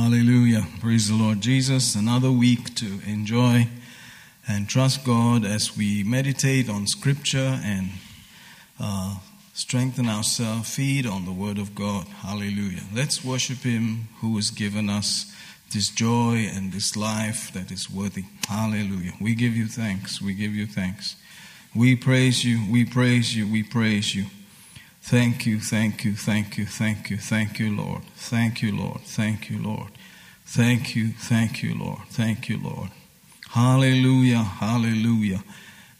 Hallelujah. Praise the Lord Jesus. Another week to enjoy and trust God as we meditate on Scripture and uh, strengthen ourselves, feed on the Word of God. Hallelujah. Let's worship Him who has given us this joy and this life that is worthy. Hallelujah. We give you thanks. We give you thanks. We praise you. We praise you. We praise you. Thank you, thank you, thank you, thank you, thank you, Lord. Thank you, Lord. Thank you, Lord. Thank you, thank you, Lord. Thank you, Lord. Hallelujah, hallelujah,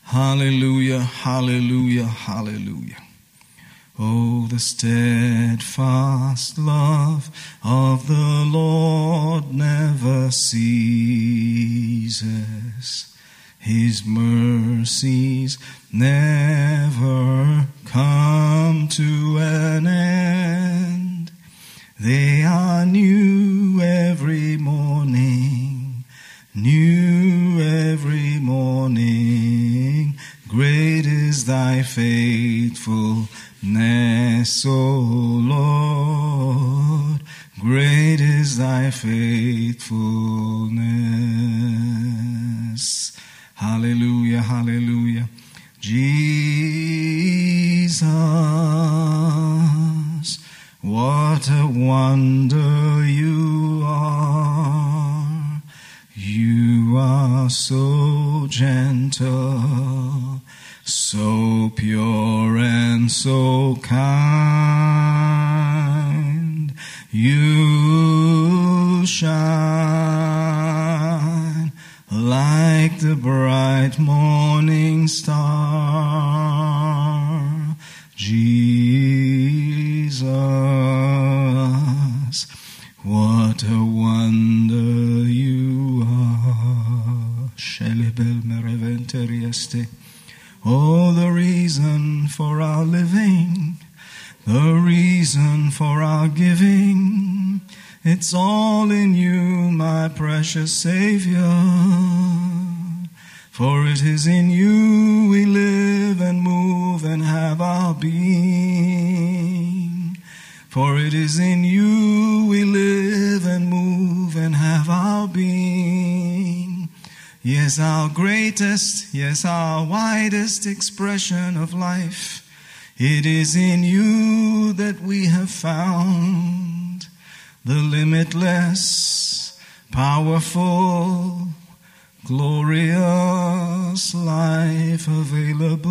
hallelujah, hallelujah, hallelujah. Oh, the steadfast love of the Lord never ceases. His mercies never come to an end. They are new every morning, new every morning. Great is thy faithfulness, O Lord. Great is thy faithfulness. Hallelujah, hallelujah. Jesus, what a wonder you are. You are so gentle, so pure and so kind. You shine like the bright morning star. Jesus, what a wonder you are. Shelebel mereventerieste. Oh, the reason for our living, the reason for our giving. It's all in you, my precious Savior. For it is in you we live and move and have our being. For it is in you we live and move and have our being. Yes, our greatest, yes, our widest expression of life. It is in you that we have found the limitless, powerful, glorious life available.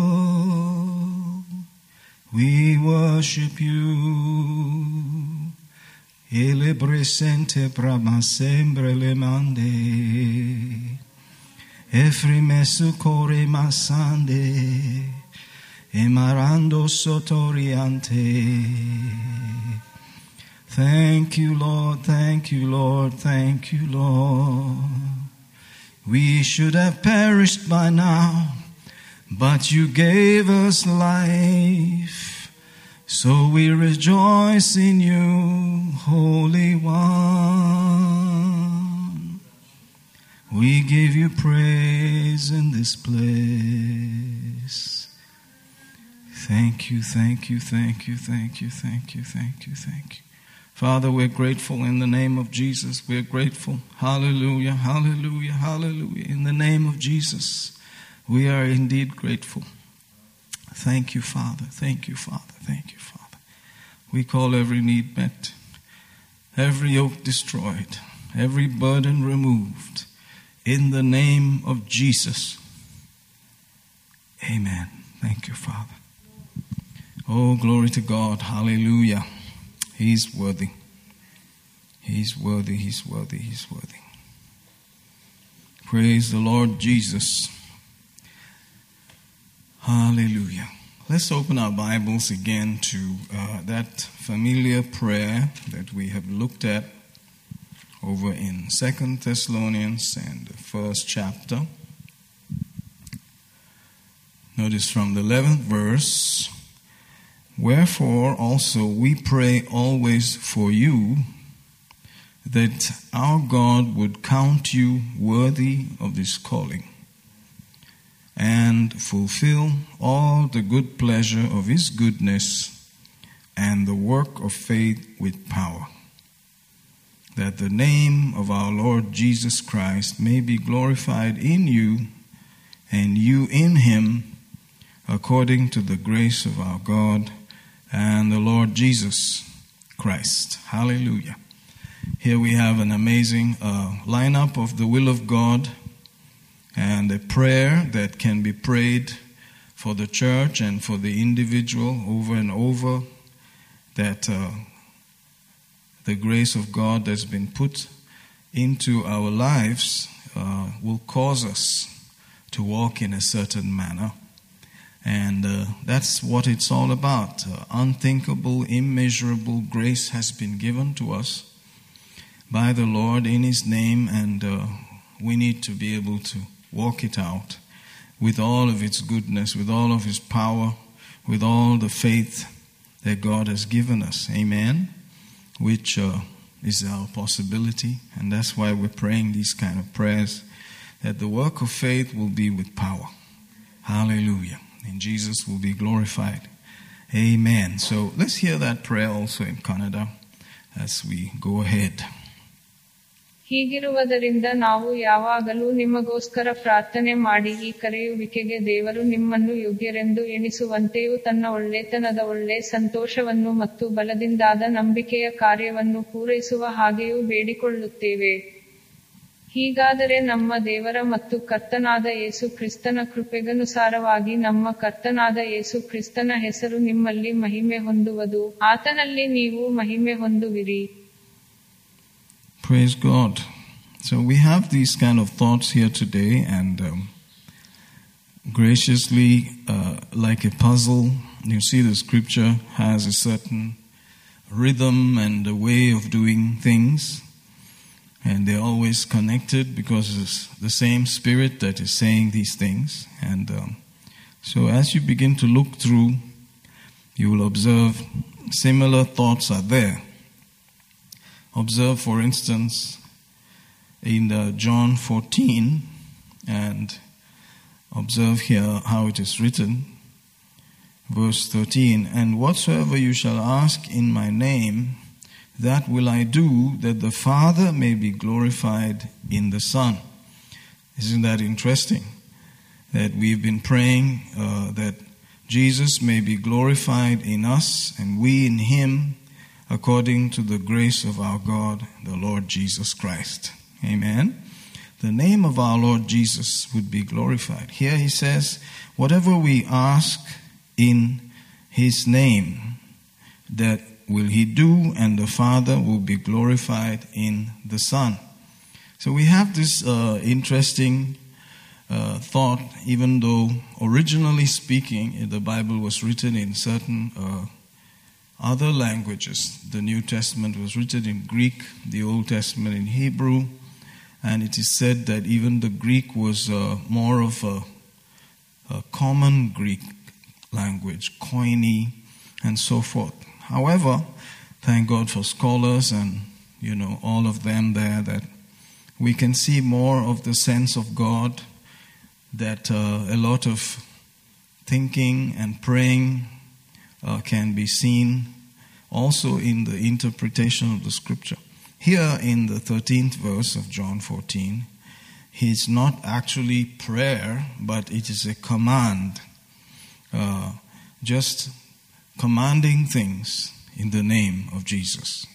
We worship you. Ele presente brama sempre le mande. Efrime su core masande. Emarando sotoriante. Thank you, Lord. Thank you, Lord. Thank you, Lord. We should have perished by now, but you gave us life. So we rejoice in you, Holy One. We give you praise in this place. Thank you, thank you, thank you, thank you, thank you, thank you, thank you. Father, we're grateful in the name of Jesus. We're grateful. Hallelujah, hallelujah, hallelujah. In the name of Jesus, we are indeed grateful. Thank you, Father. Thank you, Father. Thank you, Father. We call every need met, every yoke destroyed, every burden removed. In the name of Jesus. Amen. Thank you, Father. Oh, glory to God. Hallelujah. He's worthy. He's worthy. He's worthy. He's worthy. Praise the Lord Jesus. Hallelujah. Let's open our Bibles again to uh, that familiar prayer that we have looked at over in Second Thessalonians and the first chapter. Notice from the 11th verse Wherefore also we pray always for you that our God would count you worthy of this calling and fulfill all the good pleasure of his goodness and the work of faith with power that the name of our Lord Jesus Christ may be glorified in you and you in him, according to the grace of our God and the Lord Jesus Christ. Hallelujah. Here we have an amazing uh, lineup of the will of God and a prayer that can be prayed for the church and for the individual over and over that uh, the grace of God that's been put into our lives uh, will cause us to walk in a certain manner. And uh, that's what it's all about. Uh, unthinkable, immeasurable grace has been given to us by the Lord in His name, and uh, we need to be able to walk it out with all of its goodness, with all of His power, with all the faith that God has given us. Amen which uh, is our possibility, and that's why we're praying these kind of prayers that the work of faith will be with power. Hallelujah. And Jesus will be glorified. Amen. So let's hear that prayer also in Canada as we go ahead. ಹೀಗಿರುವುದರಿಂದ ನಾವು ಯಾವಾಗಲೂ ನಿಮಗೋಸ್ಕರ ಪ್ರಾರ್ಥನೆ ಮಾಡಿ ಈ ಕರೆಯುವಿಕೆಗೆ ದೇವರು ನಿಮ್ಮನ್ನು ಯೋಗ್ಯರೆಂದು ಎಣಿಸುವಂತೆಯೂ ತನ್ನ ಒಳ್ಳೆತನದ ಒಳ್ಳೆ ಸಂತೋಷವನ್ನು ಮತ್ತು ಬಲದಿಂದಾದ ನಂಬಿಕೆಯ ಕಾರ್ಯವನ್ನು ಪೂರೈಸುವ ಹಾಗೆಯೂ ಬೇಡಿಕೊಳ್ಳುತ್ತೇವೆ ಹೀಗಾದರೆ ನಮ್ಮ ದೇವರ ಮತ್ತು ಕರ್ತನಾದ ಯೇಸು ಕ್ರಿಸ್ತನ ಕೃಪೆಗನುಸಾರವಾಗಿ ನಮ್ಮ ಕರ್ತನಾದ ಯೇಸು ಕ್ರಿಸ್ತನ ಹೆಸರು ನಿಮ್ಮಲ್ಲಿ ಮಹಿಮೆ ಹೊಂದುವುದು ಆತನಲ್ಲಿ ನೀವು ಮಹಿಮೆ ಹೊಂದುವಿರಿ Praise God. So we have these kind of thoughts here today, and um, graciously, uh, like a puzzle, you see the scripture has a certain rhythm and a way of doing things, and they're always connected because it's the same spirit that is saying these things. And um, so, as you begin to look through, you will observe similar thoughts are there. Observe, for instance, in uh, John 14, and observe here how it is written. Verse 13 And whatsoever you shall ask in my name, that will I do, that the Father may be glorified in the Son. Isn't that interesting? That we've been praying uh, that Jesus may be glorified in us and we in him according to the grace of our God, the Lord Jesus Christ. Amen. The name of our Lord Jesus would be glorified. Here he says, whatever we ask in his name, that will he do, and the Father will be glorified in the Son. So we have this uh, interesting uh, thought, even though originally speaking, the Bible was written in certain uh, other languages. The New Testament was written in Greek, the Old Testament in Hebrew, and it is said that even the Greek was uh, more of a, a, common Greek language, Koine, and so forth. However, thank God for scholars and you know all of them there that we can see more of the sense of God that uh, a lot of thinking and praying uh, can be seen also in the interpretation of the scripture. Here in the 13th verse of John 14, it's not actually prayer, but it is a command. Uh, just commanding things in the name of Jesus.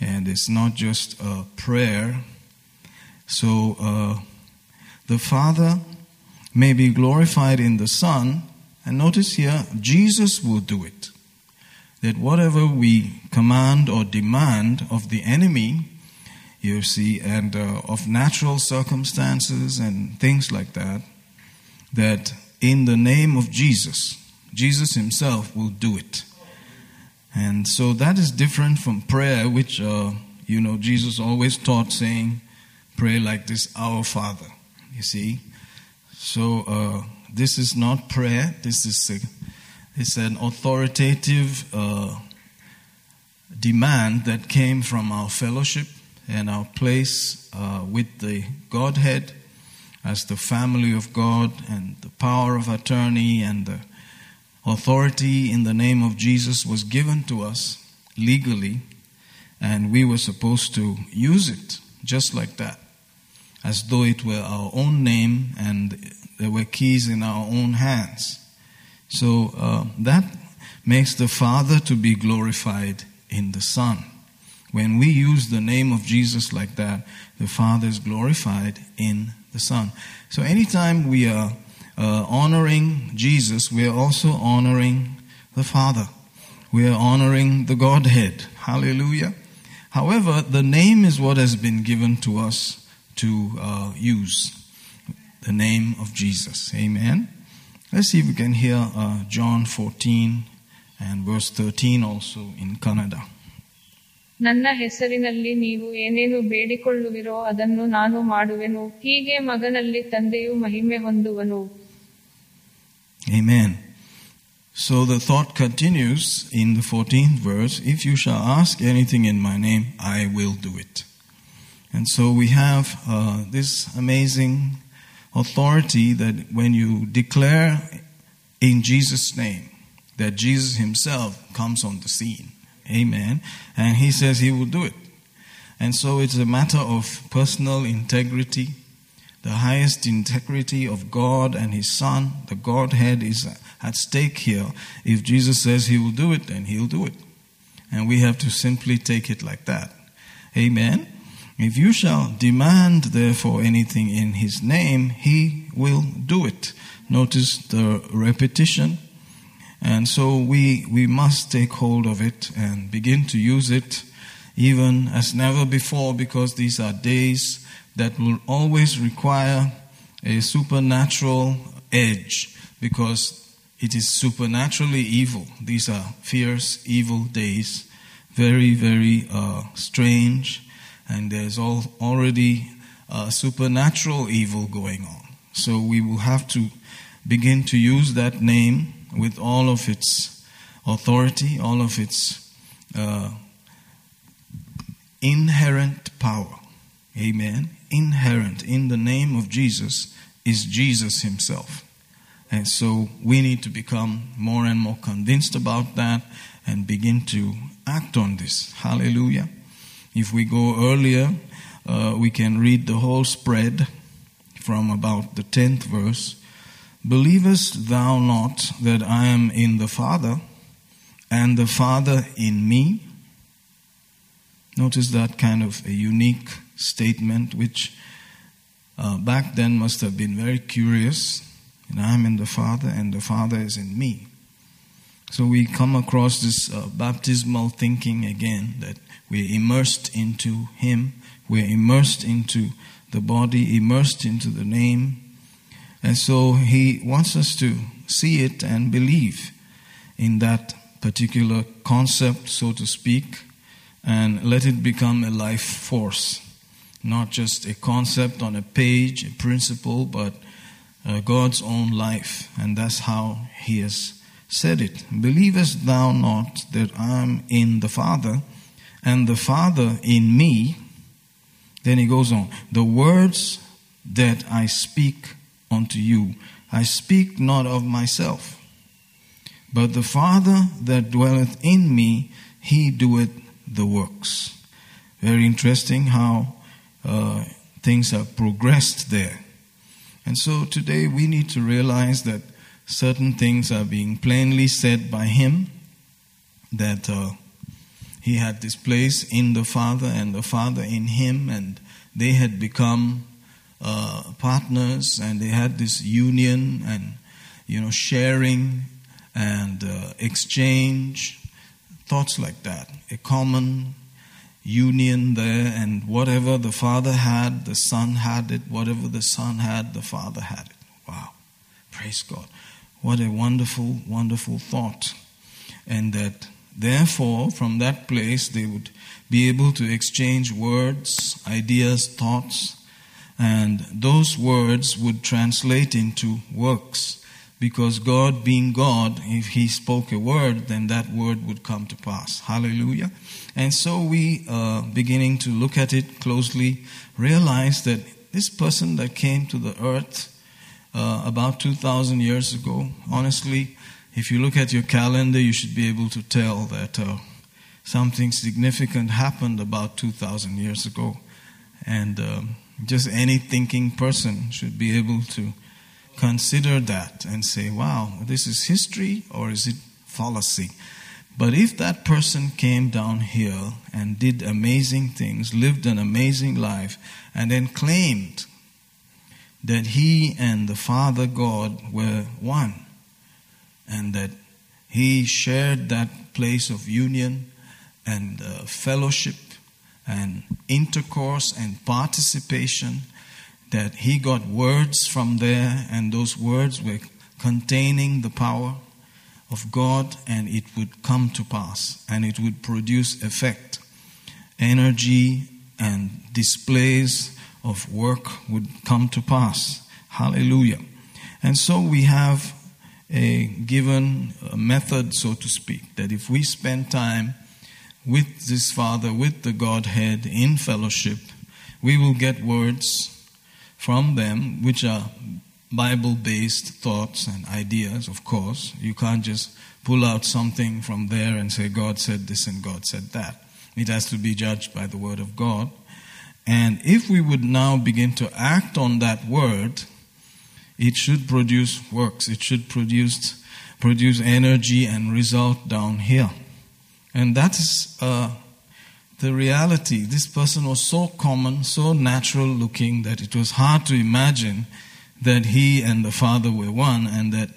And it's not just a prayer. So uh, the Father may be glorified in the Son, and notice here, Jesus will do it. That whatever we command or demand of the enemy, you see, and uh, of natural circumstances and things like that, that in the name of Jesus, Jesus Himself will do it. And so that is different from prayer, which, uh, you know, Jesus always taught saying, pray like this, Our Father, you see. So uh, this is not prayer, this is a, it's an authoritative uh, demand that came from our fellowship and our place uh, with the Godhead as the family of God and the power of attorney and the authority in the name of Jesus was given to us legally. And we were supposed to use it just like that, as though it were our own name and there were keys in our own hands. So uh, that makes the Father to be glorified in the Son. When we use the name of Jesus like that, the Father is glorified in the Son. So anytime we are uh, honoring Jesus, we are also honoring the Father. We are honoring the Godhead. Hallelujah. However, the name is what has been given to us to uh, use the name of Jesus. Amen. Let's see if we can hear uh, John 14 and verse 13 also in Kannada. ನನ್ನ ಹೆಸರಿನಲ್ಲಿ ನೀವು ಏನೇನು ಬೇಡಿಕೊಳ್ಳುವಿರೋ ಅದನ್ನು ನಾನು ಮಾಡುವೆನು ಹೀಗೆ ಮಗನಲ್ಲಿ ತಂದೆಯು ಮಹಿಮೆ ಹೊಂದುವನು Amen. So the thought continues in the 14th verse If you shall ask anything in my name, I will do it. And so we have uh, this amazing authority that when you declare in Jesus' name, that Jesus Himself comes on the scene. Amen. And He says He will do it. And so it's a matter of personal integrity. The highest integrity of God and His Son, the Godhead, is at stake here. If Jesus says He will do it, then He'll do it. And we have to simply take it like that. Amen. If you shall demand, therefore, anything in His name, He will do it. Notice the repetition. And so we, we must take hold of it and begin to use it even as never before because these are days that will always require a supernatural edge because it is supernaturally evil. These are fierce, evil days, very, very uh, strange, and there's all, already uh, supernatural evil going on. So we will have to begin to use that name with all of its authority, all of its uh, inherent power. Amen. Inherent in the name of Jesus is Jesus Himself. And so we need to become more and more convinced about that and begin to act on this. Hallelujah. If we go earlier, uh, we can read the whole spread from about the 10th verse. Believest thou not that I am in the Father, and the Father in me? Notice that kind of a unique statement, which uh, back then must have been very curious. And I'm in the Father, and the Father is in me. So we come across this uh, baptismal thinking again that we're immersed into Him, we're immersed into the body, immersed into the name. And so He wants us to see it and believe in that particular concept, so to speak, and let it become a life force. Not just a concept on a page, a principle, but uh, God's own life. And that's how He has said it. Believest thou not that I am in the Father, and the Father in me? Then he goes on, the words that I speak unto you, I speak not of myself, but the Father that dwelleth in me, he doeth the works. Very interesting how uh, things have progressed there. And so today we need to realize that certain things are being plainly said by him that uh, he had this place in the Father and the Father in him, and they had become uh, partners and they had this union and you know sharing and uh, exchange thoughts like that a common union there and whatever the father had the son had it. Whatever the son had the father had it. Wow. Praise god. What a wonderful wonderful thought. And that therefore from that place they would be able to exchange words ideas thoughts and those words would translate into works because God, being God, if He spoke a word, then that word would come to pass. Hallelujah. And so we, uh, beginning to look at it closely, realize that this person that came to the earth uh, about 2,000 years ago, honestly, if you look at your calendar, you should be able to tell that uh, something significant happened about 2,000 years ago. And um, just any thinking person should be able to consider that and say, wow, this is history or is it fallacy? But if that person came down here and did amazing things, lived an amazing life, and then claimed that he and the Father God were one, and that he shared that place of union and uh, fellowship and intercourse and participation, that he got words from there, and those words were containing the power of God, and it would come to pass, and it would produce effect. Energy and displays of work would come to pass. Hallelujah. And so we have a given method, so to speak, that if we spend time with this Father, with the Godhead in fellowship, we will get words from them which are Bible based thoughts and ideas, of course. You can't just pull out something from there and say, God said this and God said that. It has to be judged by the Word of God. And if we would now begin to act on that Word, it should produce works, it should produce, produce energy and result down here. And that is uh, the reality. This person was so common, so natural looking that it was hard to imagine that he and the Father were one and that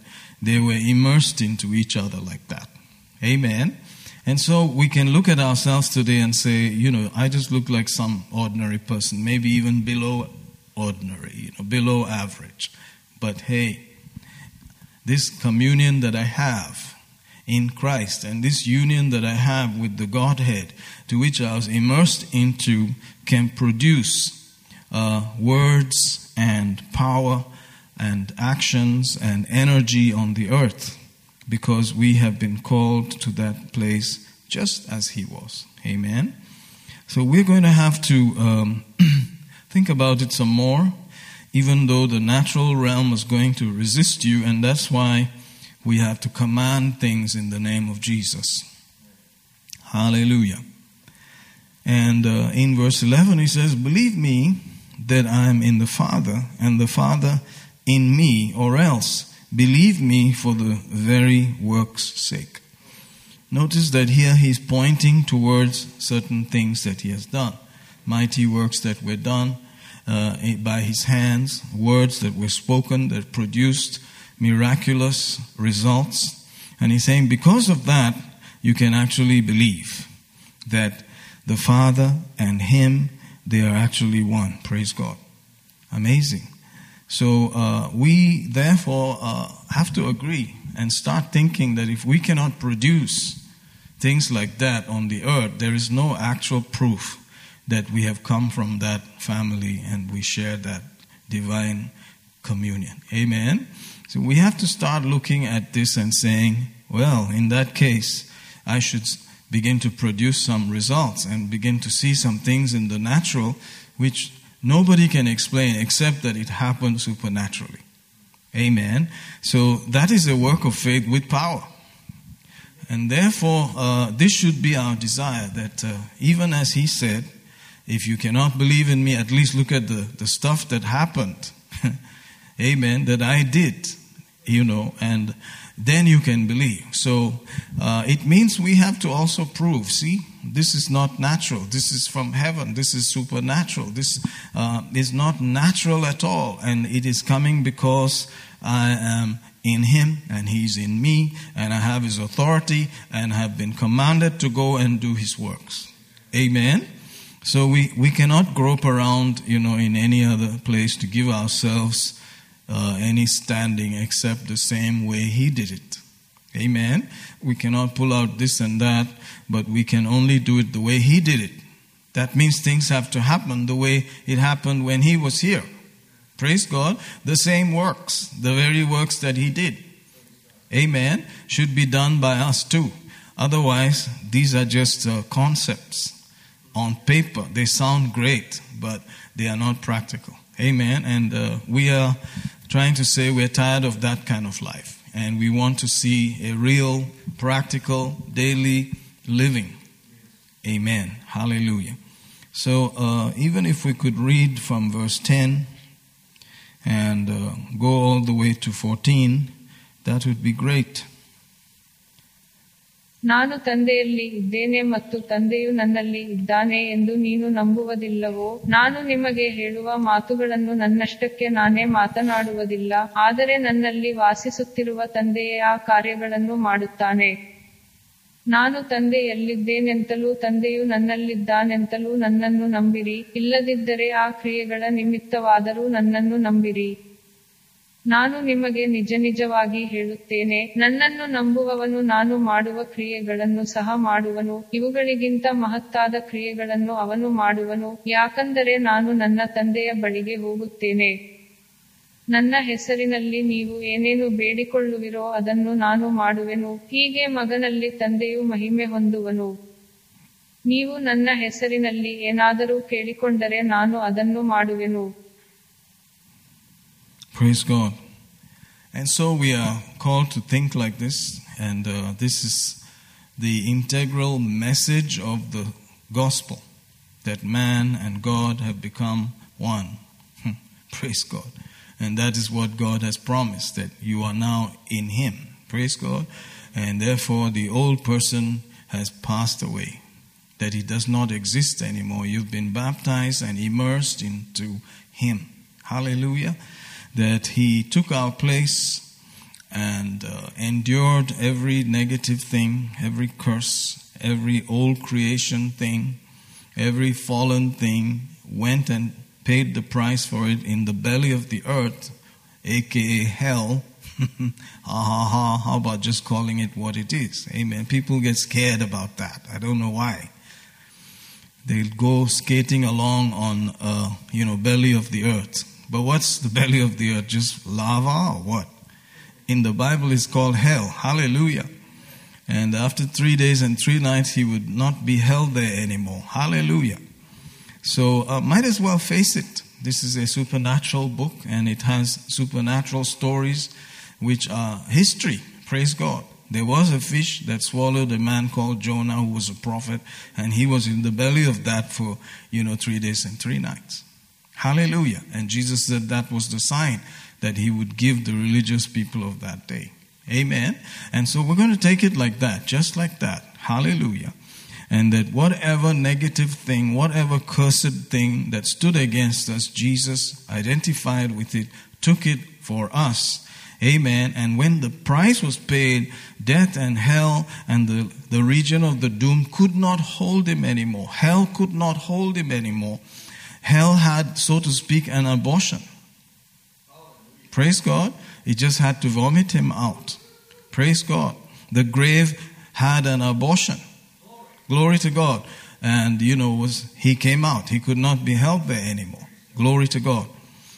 they were immersed into each other like that. Amen. And so we can look at ourselves today and say, you know, I just look like some ordinary person, maybe even below ordinary, you know, below average. But hey, this communion that I have in Christ and this union that I have with the Godhead to which I was immersed into can produce uh, words and power and actions and energy on the earth because we have been called to that place just as He was. Amen. So we're going to have to um, think about it some more, even though the natural realm is going to resist you, and that's why we have to command things in the name of Jesus. Hallelujah. And uh, in verse 11, he says, Believe me that I am in the Father, and the Father in me, or else believe me for the very work's sake. Notice that here he's pointing towards certain things that he has done. Mighty works that were done uh, by his hands, words that were spoken that produced miraculous results. And he's saying, because of that, you can actually believe that the Father and him, they are actually one. Praise God. Amazing. So uh, we therefore uh, have to agree and start thinking that if we cannot produce things like that on the earth, there is no actual proof that we have come from that family and we share that divine communion. Amen. So we have to start looking at this and saying, well, in that case, I should begin to produce some results and begin to see some things in the natural which nobody can explain except that it happened supernaturally. Amen. So that is a work of faith with power. And therefore, uh, this should be our desire that uh, even as he said, if you cannot believe in me, at least look at the, the stuff that happened. Amen. That I did, you know, and then you can believe. So uh, it means we have to also prove see, this is not natural. This is from heaven. This is supernatural. This uh, is not natural at all. And it is coming because I am in him and he's in me and I have his authority and have been commanded to go and do his works. Amen. So we, we cannot grope around, you know, in any other place to give ourselves uh, any standing except the same way he did it. Amen. We cannot pull out this and that, but we can only do it the way he did it. That means things have to happen the way it happened when he was here. Praise God. The same works, the very works that he did. Amen. Should be done by us too. Otherwise, these are just uh, concepts on paper. They sound great, but they are not practical. Amen. And uh, we are trying to say we're tired of that kind of life. And we want to see a real, practical, daily living Amen. Hallelujah. So, uh, even if we could read from verse 10 and uh, go all the way to 14, that would be great. ನಾನು ತಂದೆಯಲ್ಲಿ ಇದ್ದೇನೆ ಮತ್ತು ತಂದೆಯು ನನ್ನಲ್ಲಿ ಇದ್ದಾನೆ ಎಂದು ನೀನು ನಂಬುವುದಿಲ್ಲವೋ? ನಾನು ನಿಮಗೆ ಹೇಳುವ ಮಾತುಗಳನ್ನು ನನ್ನಷ್ಟಕ್ಕೆ ನಾನೇ ಮಾತನಾಡುವುದಿಲ್ಲ, ಆದರೆ ನನ್ನಲ್ಲಿ ವಾಸಿಸುತ್ತಿರುವ ತಂದೆಯೇ ಆ ಕಾರ್ಯಗಳನ್ನು ಮಾಡುತ್ತಾನೆ. ನಾನು ತಂದೆಯಲ್ಲಿದ್ದೇನೆಂತಲೂ ತಂದೆಯು ನನ್ನಲ್ಲಿದ್ದಾನೆಂತಲೂ ನನ್ನನ್ನು ನಂಬಿರಿ, ಇಲ್ಲದಿದ್ದರೆ ಆ ಕ್ರಿಯೆಗಳ ನಿಮಿತ್ತವಾದರೂ ನನ್ನನ್ನು ನಂಬಿರಿ. ನಾನು ನಿಮಗೆ ನಿಜ ನಿಜವಾಗಿ ಹೇಳುತ್ತೇನೆ, ನನ್ನನ್ನು ನಂಬುವವನು ನಾನು ಮಾಡುವ ಕ್ರಿಯೆಗಳನ್ನು ಸಹ ಮಾಡುವನು, ಇವುಗಳಿಗಿಂತ ಮಹತ್ತಾದ ಕ್ರಿಯೆಗಳನ್ನು ಅವನು ಮಾಡುವನು, ಯಾಕಂದರೆ ನಾನು ನನ್ನ ತಂದೆಯ ಬಳಿಗೆ ಹೋಗುತ್ತೇನೆ. ನನ್ನ ಹೆಸರಿನಲ್ಲಿ ನೀವು ಏನೇನು ಬೇಡಿಕೊಳ್ಳುವಿರೋ ಅದನ್ನು ನಾನು ಮಾಡುವೆನು, ಹೀಗೆ ಮಗನಲ್ಲಿ ತಂದೆಯು ಮಹಿಮೆ ಹೊಂದುವನು. ನೀವು ನನ್ನ ಹೆಸರಿನಲ್ಲಿ ಏನಾದರೂ ಕೇಳಿಕೊಂಡರೆ ನಾನು ಅದನ್ನು ಮಾಡುವೆನು. Praise God. And so we are called to think like this, and uh, this is the integral message of the gospel that man and God have become one. Praise God. And that is what God has promised that you are now in Him. Praise God. And therefore, the old person has passed away, that he does not exist anymore. You've been baptized and immersed into Him. Hallelujah that he took our place and uh, endured every negative thing, every curse, every old creation thing, every fallen thing, went and paid the price for it in the belly of the earth, aka hell. ha ha ha, how about just calling it what it is? Amen. People get scared about that. I don't know why. They'll go skating along on, uh, you know, belly of the earth. But what's the belly of the earth? Just lava or what? In the Bible, it's called hell. Hallelujah. And after three days and three nights, he would not be held there anymore. Hallelujah. So, uh, might as well face it. This is a supernatural book and it has supernatural stories which are history. Praise God. There was a fish that swallowed a man called Jonah who was a prophet and he was in the belly of that for, you know, three days and three nights. Hallelujah. And Jesus said that was the sign that he would give the religious people of that day. Amen. And so we're going to take it like that, just like that. Hallelujah. And that whatever negative thing, whatever cursed thing that stood against us, Jesus identified with it, took it for us. Amen. And when the price was paid, death and hell and the, the region of the doom could not hold him anymore. Hell could not hold him anymore. Hell had, so to speak, an abortion. Praise God. It just had to vomit him out. Praise God. The grave had an abortion. Glory to God. And you know, was he came out. He could not be held there anymore. Glory to God.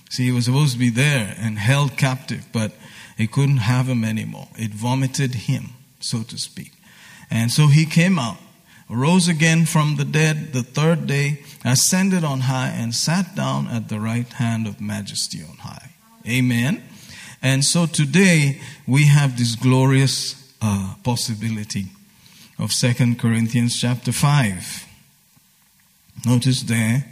See, he was supposed to be there and held captive, but it couldn't have him anymore. It vomited him, so to speak. And so he came out, rose again from the dead the third day, ascended on high, and sat down at the right hand of majesty on high. Amen. And so today we have this glorious uh, possibility of Second Corinthians chapter 5. Notice there,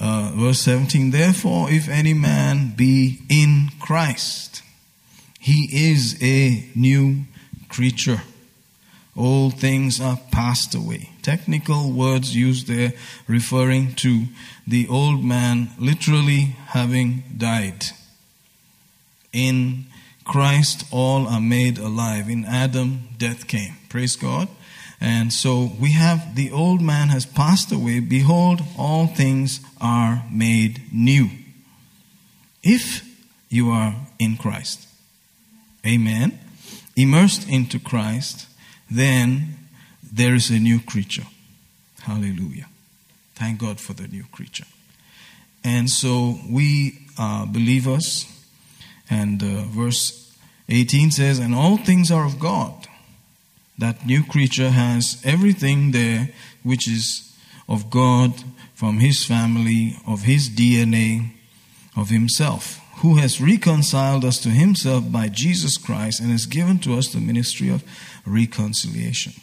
uh, verse 17, therefore, if any man be in Christ, he is a new creature. All things are passed away. Technical words used there referring to the old man literally having died. In Christ, all are made alive. In Adam, death came. Praise God. And so we have the old man has passed away. Behold, all things are made new. If you are in Christ. Amen. Immersed into Christ, then there is a new creature. Hallelujah. Thank God for the new creature. And so we are believers. And uh, verse 18 says, And all things are of God. That new creature has everything there which is of God, from his family, of his DNA, of himself, who has reconciled us to himself by Jesus Christ and has given to us the ministry of reconciliation.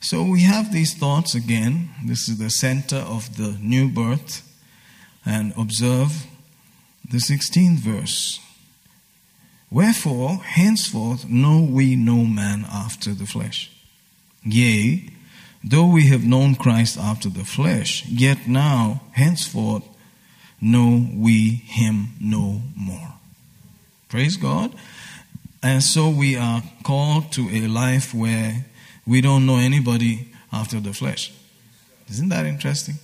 So we have these thoughts again. This is the center of the new birth. And observe the 16th verse. Wherefore, henceforth, know we no man after the flesh. Yea, though we have known Christ after the flesh, yet now, henceforth, know we him no more. Praise God. And so we are called to a life where we don't know anybody after the flesh. Isn't that interesting?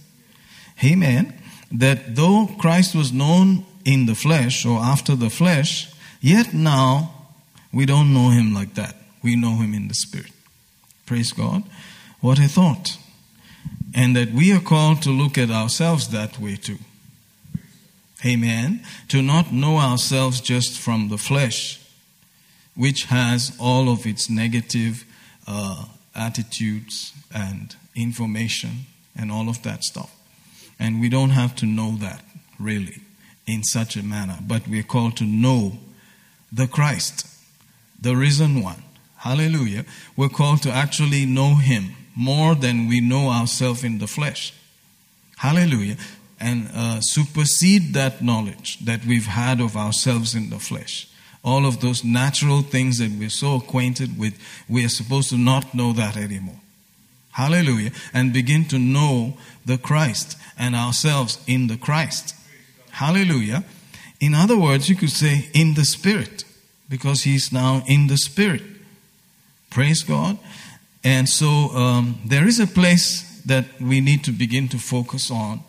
Amen. That though Christ was known in the flesh or after the flesh, yet now we don't know him like that. We know him in the spirit. Praise God. What a thought. And that we are called to look at ourselves that way too. Amen. To not know ourselves just from the flesh, which has all of its negative uh, attitudes and information and all of that stuff. And we don't have to know that, really, in such a manner. But we're called to know the Christ, the risen one. Hallelujah. We're called to actually know him more than we know ourselves in the flesh. Hallelujah. And uh, supersede that knowledge that we've had of ourselves in the flesh. All of those natural things that we're so acquainted with, we are supposed to not know that anymore. Hallelujah. And begin to know the Christ and ourselves in the Christ. Hallelujah. In other words, you could say in the Spirit, because He's now in the Spirit. Praise God. And so um, there is a place that we need to begin to focus on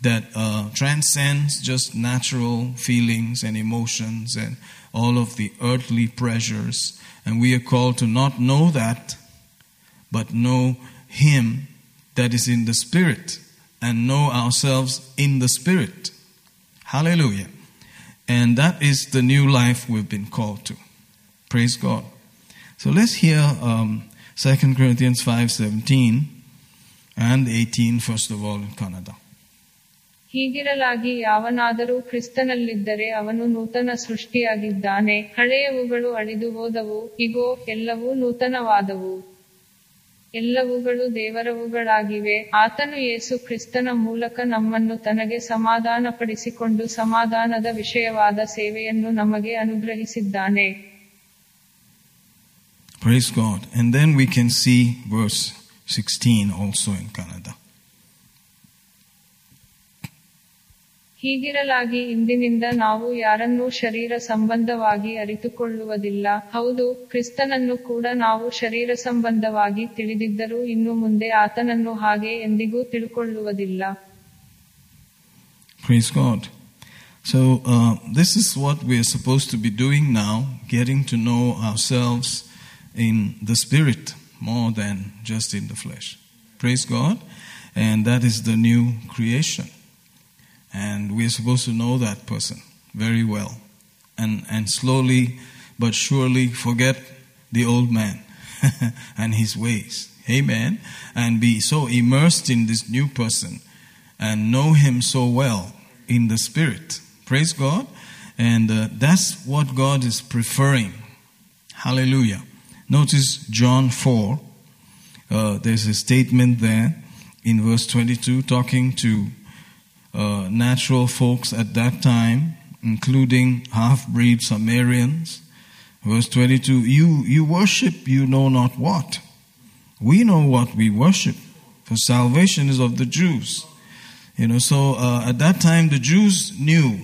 that uh, transcends just natural feelings and emotions and all of the earthly pressures. And we are called to not know that, but know Him that is in the Spirit and know ourselves in the Spirit. Hallelujah. And that is the new life we've been called to. Praise God. So let's hear um, 2 Corinthians 5:17 and 18 first of all in Kannada. ಹೀಗಿರಲಾಗಿ ಯಾವನಾದರೂ ಕ್ರಿಸ್ತನಲ್ಲಿದ್ದರೆ ಅವನು ನೂತನ ಸೃಷ್ಟಿಯಾಗಿದ್ದಾನೆ ಹಳೆಯವುಗಳು ಅಳಿದು ಹೋದವು, ಇಗೋ, ಎಲ್ಲವೂ ನೂತನವಾದವು ಎಲ್ಲವುಗಳು ದೇವರವುಗಳಾಗಿವೆ ಆತನು ಯೇಸು ಕ್ರಿಸ್ತನ ಮೂಲಕ ನಮ್ಮನ್ನು ತನಗೆ ಸಮಾಧಾನಪಡಿಸಿಕೊಂಡು ಸಮಾಧಾನದ ವಿಷಯವಾದ ಸೇವೆಯನ್ನು ನಮಗೆ ಅನುಗ್ರಹಿಸಿದ್ದಾನೆ Praise God. And then we can see verse 16 also in Kannada. ಹೀಗಿರಲಾಗಿ ಇಂದಿನಿಂದ ನಾವು ಯಾರನ್ನೂ ಶರೀರ ಸಂಬಂಧವಾಗಿ ಅರಿತುಕೊಳ್ಳುವುದಿಲ್ಲ ಹೌದು ಕ್ರಿಸ್ತನನ್ನು ಕೂಡ ನಾವು ಶರೀರ ಸಂಬಂಧವಾಗಿ ತಿಳಿದಿದ್ದರೂ ಇನ್ನು ಮುಂದೆ ಆತನನ್ನು ಹಾಗೆ ಎಂದಿಗೂ ತಿಳ್ಕೊಳ್ಳುವುದಿಲ್ಲ. So, uh, this is what we are supposed to be doing now, getting to know ourselves in the Spirit more than just in the flesh. Praise God. And that is the new creation. And we're supposed to know that person very well. And, and slowly but surely forget the old man and his ways. Amen. And be so immersed in this new person and know him so well in the spirit. Praise God. And uh, that's what God is preferring. Hallelujah. Notice John 4. Uh, there's a statement there in verse 22 talking to uh, natural folks at that time, including half breed Samaritans. Verse 22 you, you worship you know not what. We know what we worship, for salvation is of the Jews. You know, so uh, at that time the Jews knew,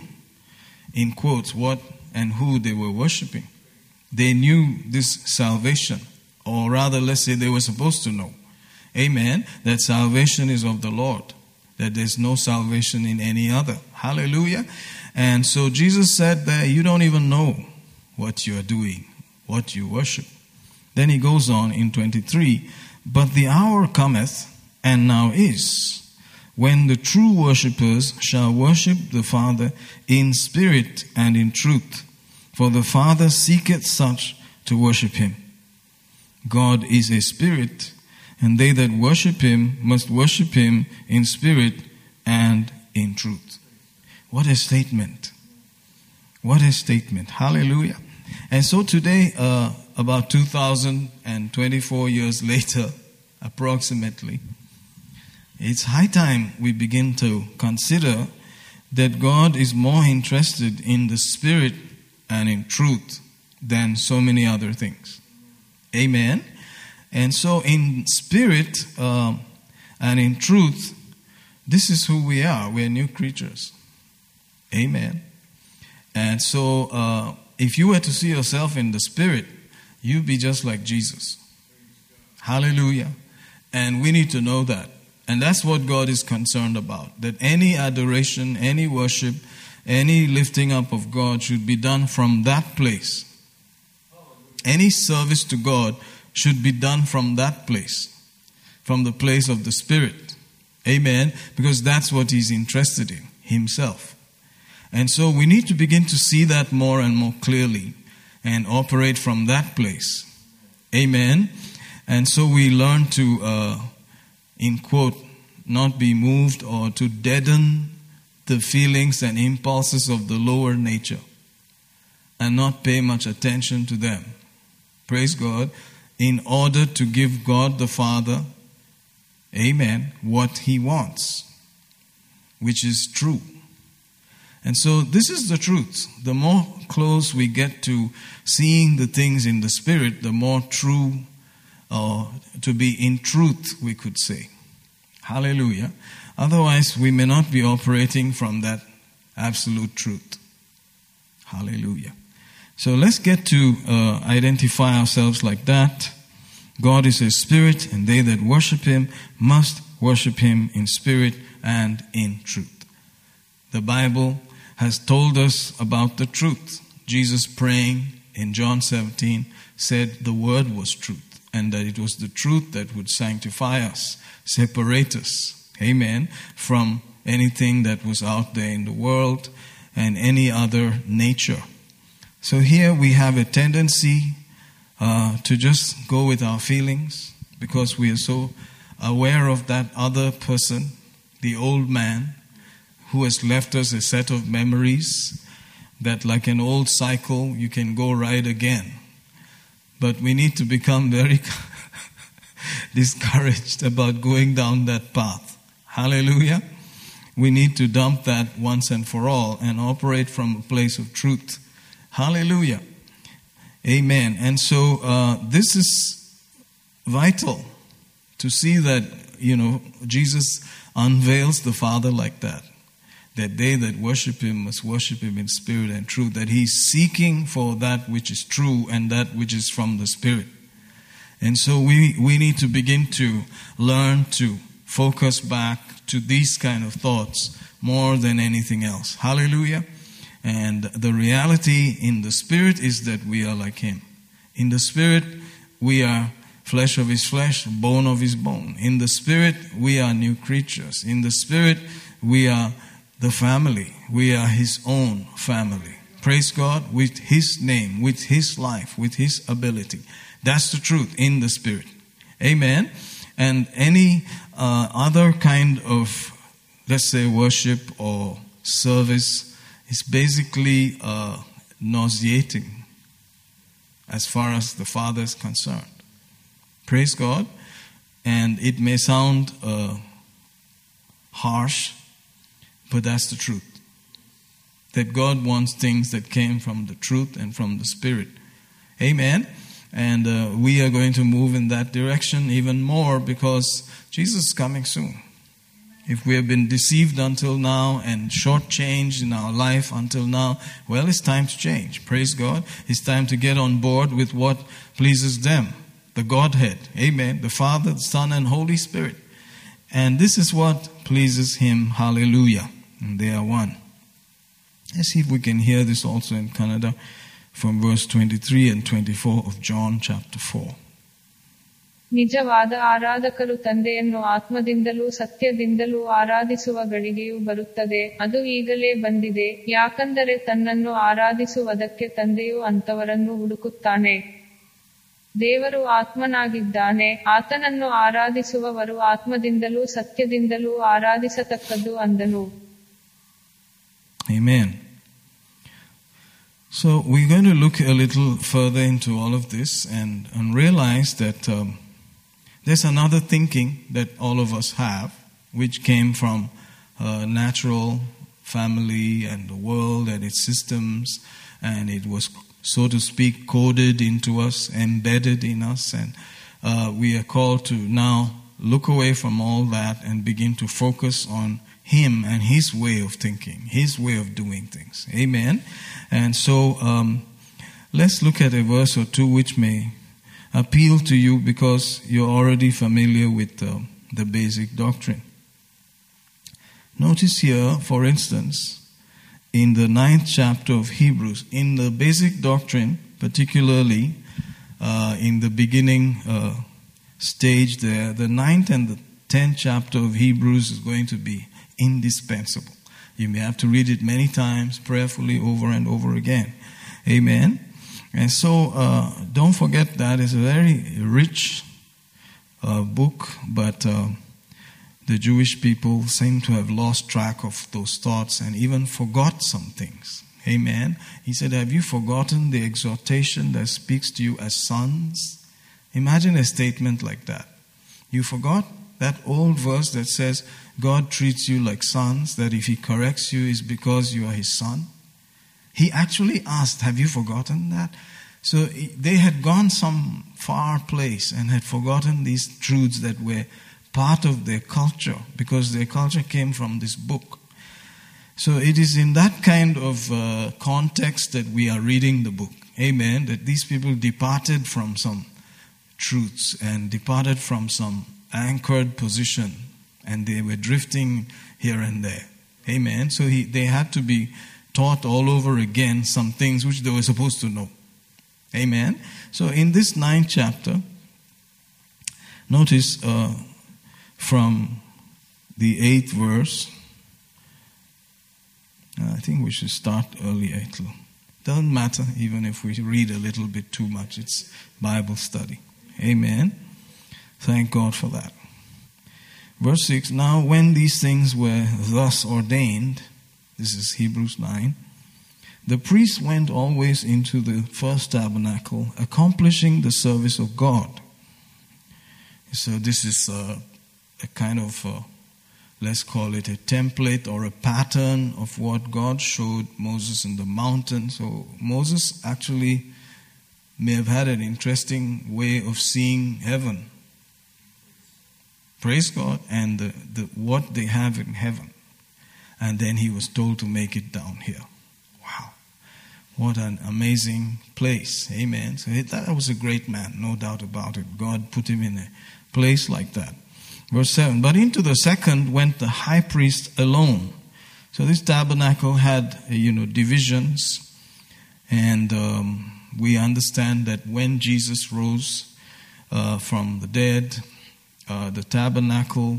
in quotes, what and who they were worshiping. They knew this salvation, or rather, let's say they were supposed to know. Amen. That salvation is of the Lord, that there's no salvation in any other. Hallelujah. And so Jesus said that you don't even know what you are doing, what you worship. Then he goes on in 23 But the hour cometh, and now is, when the true worshippers shall worship the Father in spirit and in truth, for the Father seeketh such to worship him. God is a spirit, and they that worship him must worship him in spirit and in truth. What a statement! What a statement. Hallelujah. And so today, uh, about 2024 years later, approximately. It's high time we begin to consider that God is more interested in the spirit and in truth than so many other things. Amen. And so, in spirit um, and in truth, this is who we are. We're new creatures. Amen. And so, uh, if you were to see yourself in the spirit, you'd be just like Jesus. Hallelujah. And we need to know that. And that's what God is concerned about. That any adoration, any worship, any lifting up of God should be done from that place. Any service to God should be done from that place, from the place of the Spirit. Amen. Because that's what He's interested in, Himself. And so we need to begin to see that more and more clearly and operate from that place. Amen. And so we learn to, uh, in quote, not be moved or to deaden the feelings and impulses of the lower nature and not pay much attention to them. Praise God. In order to give God the Father, amen, what He wants, which is true. And so this is the truth. The more close we get to seeing the things in the Spirit, the more true, or to be in truth, we could say. Hallelujah. Otherwise, we may not be operating from that absolute truth. Hallelujah. So let's get to uh, identify ourselves like that. God is a spirit, and they that worship him must worship him in spirit and in truth. The Bible has told us about the truth. Jesus praying in John 17 said the word was truth, and that it was the truth that would sanctify us, separate us, amen, from anything that was out there in the world and any other nature. So here we have a tendency uh, to just go with our feelings because we are so aware of that other person, the old man, who has left us a set of memories that, like an old cycle, you can go right again. But we need to become very discouraged about going down that path. Hallelujah. We need to dump that once and for all and operate from a place of truth Hallelujah. Amen. And so uh, this is vital to see that, you know, Jesus unveils the Father like that. That they that worship him must worship him in spirit and truth. That he's seeking for that which is true and that which is from the Spirit. And so we, we need to begin to learn to focus back to these kind of thoughts more than anything else. Hallelujah. And the reality in the spirit is that we are like him. In the spirit, we are flesh of his flesh, bone of his bone. In the spirit, we are new creatures. In the spirit, we are the family. We are his own family. Praise God with his name, with his life, with his ability. That's the truth in the spirit. Amen. And any uh, other kind of, let's say, worship or service is basically uh, nauseating as far as the Father is concerned. Praise God. And it may sound uh, harsh, but that's the truth. That God wants things that came from the truth and from the Spirit. Amen. And uh, we are going to move in that direction even more because Jesus is coming soon if we have been deceived until now and shortchanged in our life until now, well, it's time to change. Praise God. It's time to get on board with what pleases them the Godhead. Amen. The Father, the Son, and Holy Spirit. And this is what pleases Him. Hallelujah. And they are one. Let's see if we can hear this also in Kannada from verse 23 and 24 of John chapter 4. ನಿಜವಾದ ಆರಾಧಕರು ತಂದೆಯನ್ನು ಆತ್ಮದಿಂದಲೂ ಸತ್ಯದಿಂದಲೂ ಆರಾಧಿಸುವ ಗಳಿಗೆಯೂ ಬರುತ್ತದೆ. ಅದು ಈಗಲೇ ಬಂದಿದೆ. ಯಾಕಂದರೆ ತನ್ನನ್ನು ಆರಾಧಿಸುವುದಕ್ಕೆ ತಂದೆಯು ಅಂತವರನ್ನು ಹುಡುಕುತ್ತಾನೆ. ದೇವರು ಆತ್ಮನಾಗಿದ್ದಾನೆ. ಆತನನ್ನು ಆರಾಧಿಸುವವರು ಆತ್ಮದಿಂದಲೂ ಸತ್ಯದಿಂದಲೂ ಆರಾಧಿಸತಕ್ಕದ್ದು ಅಂದನು. So we're going to look a little further into all of this and, and realize that um, There's another thinking that all of us have, which came from uh, natural family and the world and its systems, and it was, so to speak, coded into us, embedded in us, and uh, we are called to now look away from all that and begin to focus on Him and His way of thinking, His way of doing things. Amen. And so um, let's look at a verse or two which may appeal to you because you're already familiar with uh, the basic doctrine. Notice here, for instance, in the ninth chapter of Hebrews, in the basic doctrine, particularly uh, in the beginning uh, stage there, the ninth and the tenth chapter of Hebrews is going to be indispensable. You may have to read it many times, prayerfully, over and over again. Amen. And so uh, don't forget that it's a very rich uh, book, but uh, the Jewish people seem to have lost track of those thoughts and even forgot some things. Amen. He said, Have you forgotten the exhortation that speaks to you as sons? Imagine a statement like that. You forgot that old verse that says, God treats you like sons, that if He corrects you, is because you are His son? He actually asked, Have you forgotten that? So they had gone some far place and had forgotten these truths that were part of their culture because their culture came from this book. So it is in that kind of uh, context that we are reading the book. Amen. That these people departed from some truths and departed from some anchored position and they were drifting here and there. Amen. So he, they had to be taught all over again some things which they were supposed to know. Amen. So in this ninth chapter, notice uh, from the eighth verse. I think we should start earlier. It doesn't matter even if we read a little bit too much. It's Bible study. Amen. Thank God for that. Verse 6 Now, when these things were thus ordained, this is Hebrews 9. The priest went always into the first tabernacle, accomplishing the service of God. So, this is a, a kind of, a, let's call it a template or a pattern of what God showed Moses in the mountain. So, Moses actually may have had an interesting way of seeing heaven. Praise God, and the, the, what they have in heaven and then he was told to make it down here. Wow. What an amazing place. Amen. So that was a great man, no doubt about it. God put him in a place like that. Verse 7 But into the second went the high priest alone. So this tabernacle had, you know, divisions, and um, we understand that when Jesus rose uh, from the dead, uh, the tabernacle,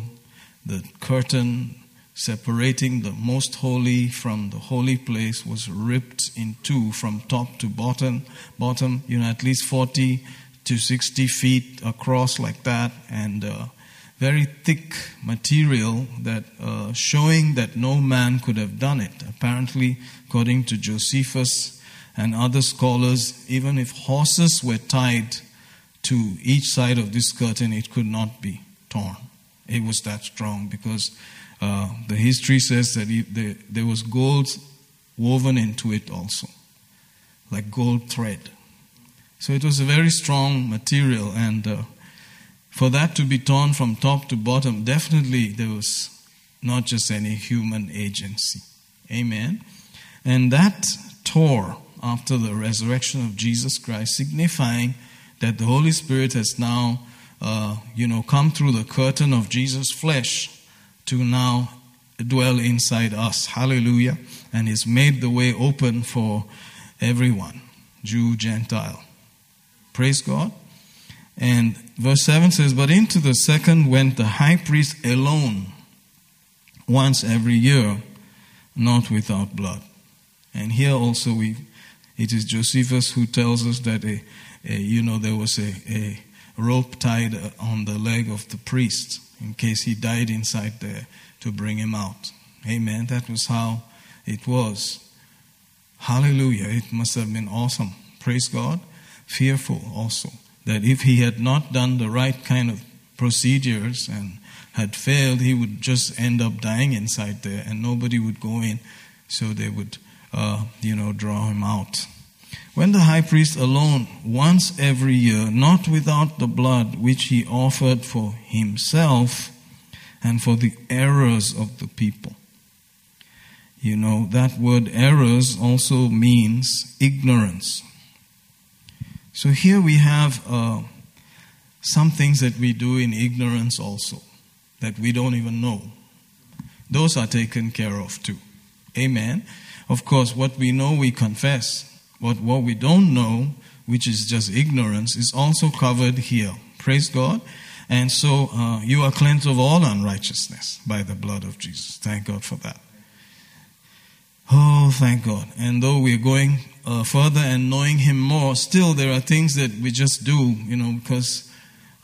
the curtain separating the most holy from the holy place was ripped in two from top to bottom bottom you know at least 40 to 60 feet across like that and uh, very thick material that uh, showing that no man could have done it. Apparently according to josephus and other scholars even if horses were tied to each side of this curtain it could not be torn. It was that strong because uh, the history says that there, there was gold woven into it also, like gold thread. So it was a very strong material, and uh, for that to be torn from top to bottom, definitely there was not just any human agency. Amen. And that tore after the resurrection of Jesus Christ, signifying that the Holy Spirit has now, uh, you know, come through the curtain of Jesus' flesh to now dwell inside us. Hallelujah. And He's made the way open for everyone, Jew, Gentile. Praise God. And verse 7 says, But into the second went the high priest alone, once every year, not without blood. And here also we, it is Josephus who tells us that a, a you know there was a, a rope tied on the leg of the priest in case he died inside there to bring him out. Amen. That was how it was. Hallelujah. It must have been awesome. Praise God. Fearful also that if he had not done the right kind of procedures and had failed, he would just end up dying inside there and nobody would go in. So they would, uh, you know, draw him out. When the high priest alone, once every year, not without the blood which he offered for himself and for the errors of the people. You know, that word errors also means ignorance. So here we have uh, some things that we do in ignorance also, that we don't even know. Those are taken care of too. Amen. Of course, what we know, we confess. But what we don't know, which is just ignorance, is also covered here. Praise God. And so uh, you are cleansed of all unrighteousness by the blood of Jesus. Thank God for that. Oh, thank God. And though we're going uh, further and knowing Him more, still there are things that we just do, you know, because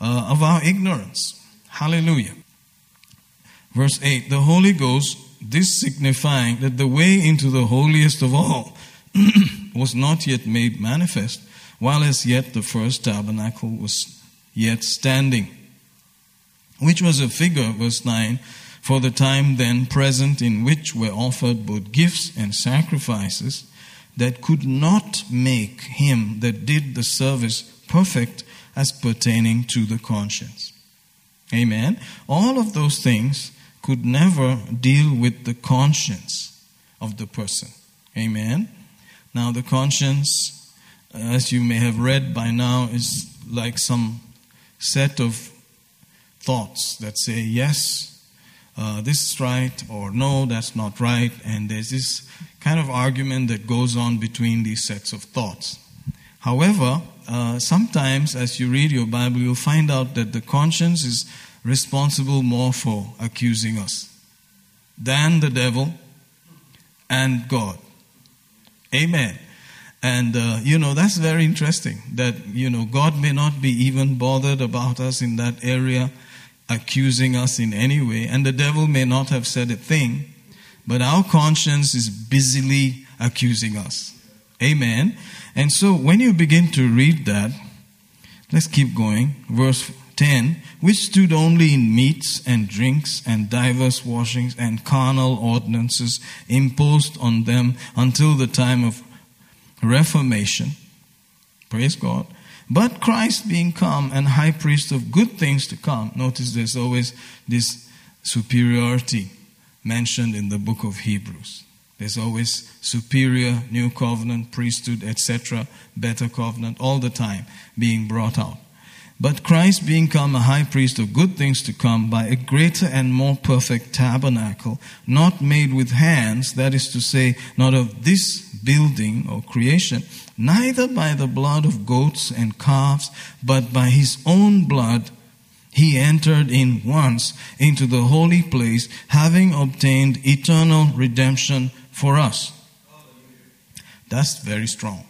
uh, of our ignorance. Hallelujah. Verse 8 The Holy Ghost, this signifying that the way into the holiest of all was not yet made manifest, while as yet the first tabernacle was yet standing, which was a figure, verse 9, for the time then present in which were offered both gifts and sacrifices that could not make him that did the service perfect as pertaining to the conscience. Amen. All of those things could never deal with the conscience of the person. Amen. Now, the conscience, as you may have read by now, is like some set of thoughts that say, yes, uh, this is right, or no, that's not right. And there's this kind of argument that goes on between these sets of thoughts. However, uh, sometimes as you read your Bible, you'll find out that the conscience is responsible more for accusing us than the devil and God. Amen. And, uh, you know, that's very interesting that, you know, God may not be even bothered about us in that area, accusing us in any way, and the devil may not have said a thing, but our conscience is busily accusing us. Amen. And so when you begin to read that, let's keep going. Verse 10 which stood only in meats and drinks and divers washings and carnal ordinances imposed on them until the time of Reformation. Praise God. But Christ being come and high priest of good things to come. Notice there's always this superiority mentioned in the book of Hebrews. There's always superior, new covenant, priesthood, etc., better covenant, all the time being brought out. But Christ being come a high priest of good things to come by a greater and more perfect tabernacle, not made with hands, that is to say, not of this building or creation, neither by the blood of goats and calves, but by his own blood, he entered in once into the holy place, having obtained eternal redemption for us. That's very strong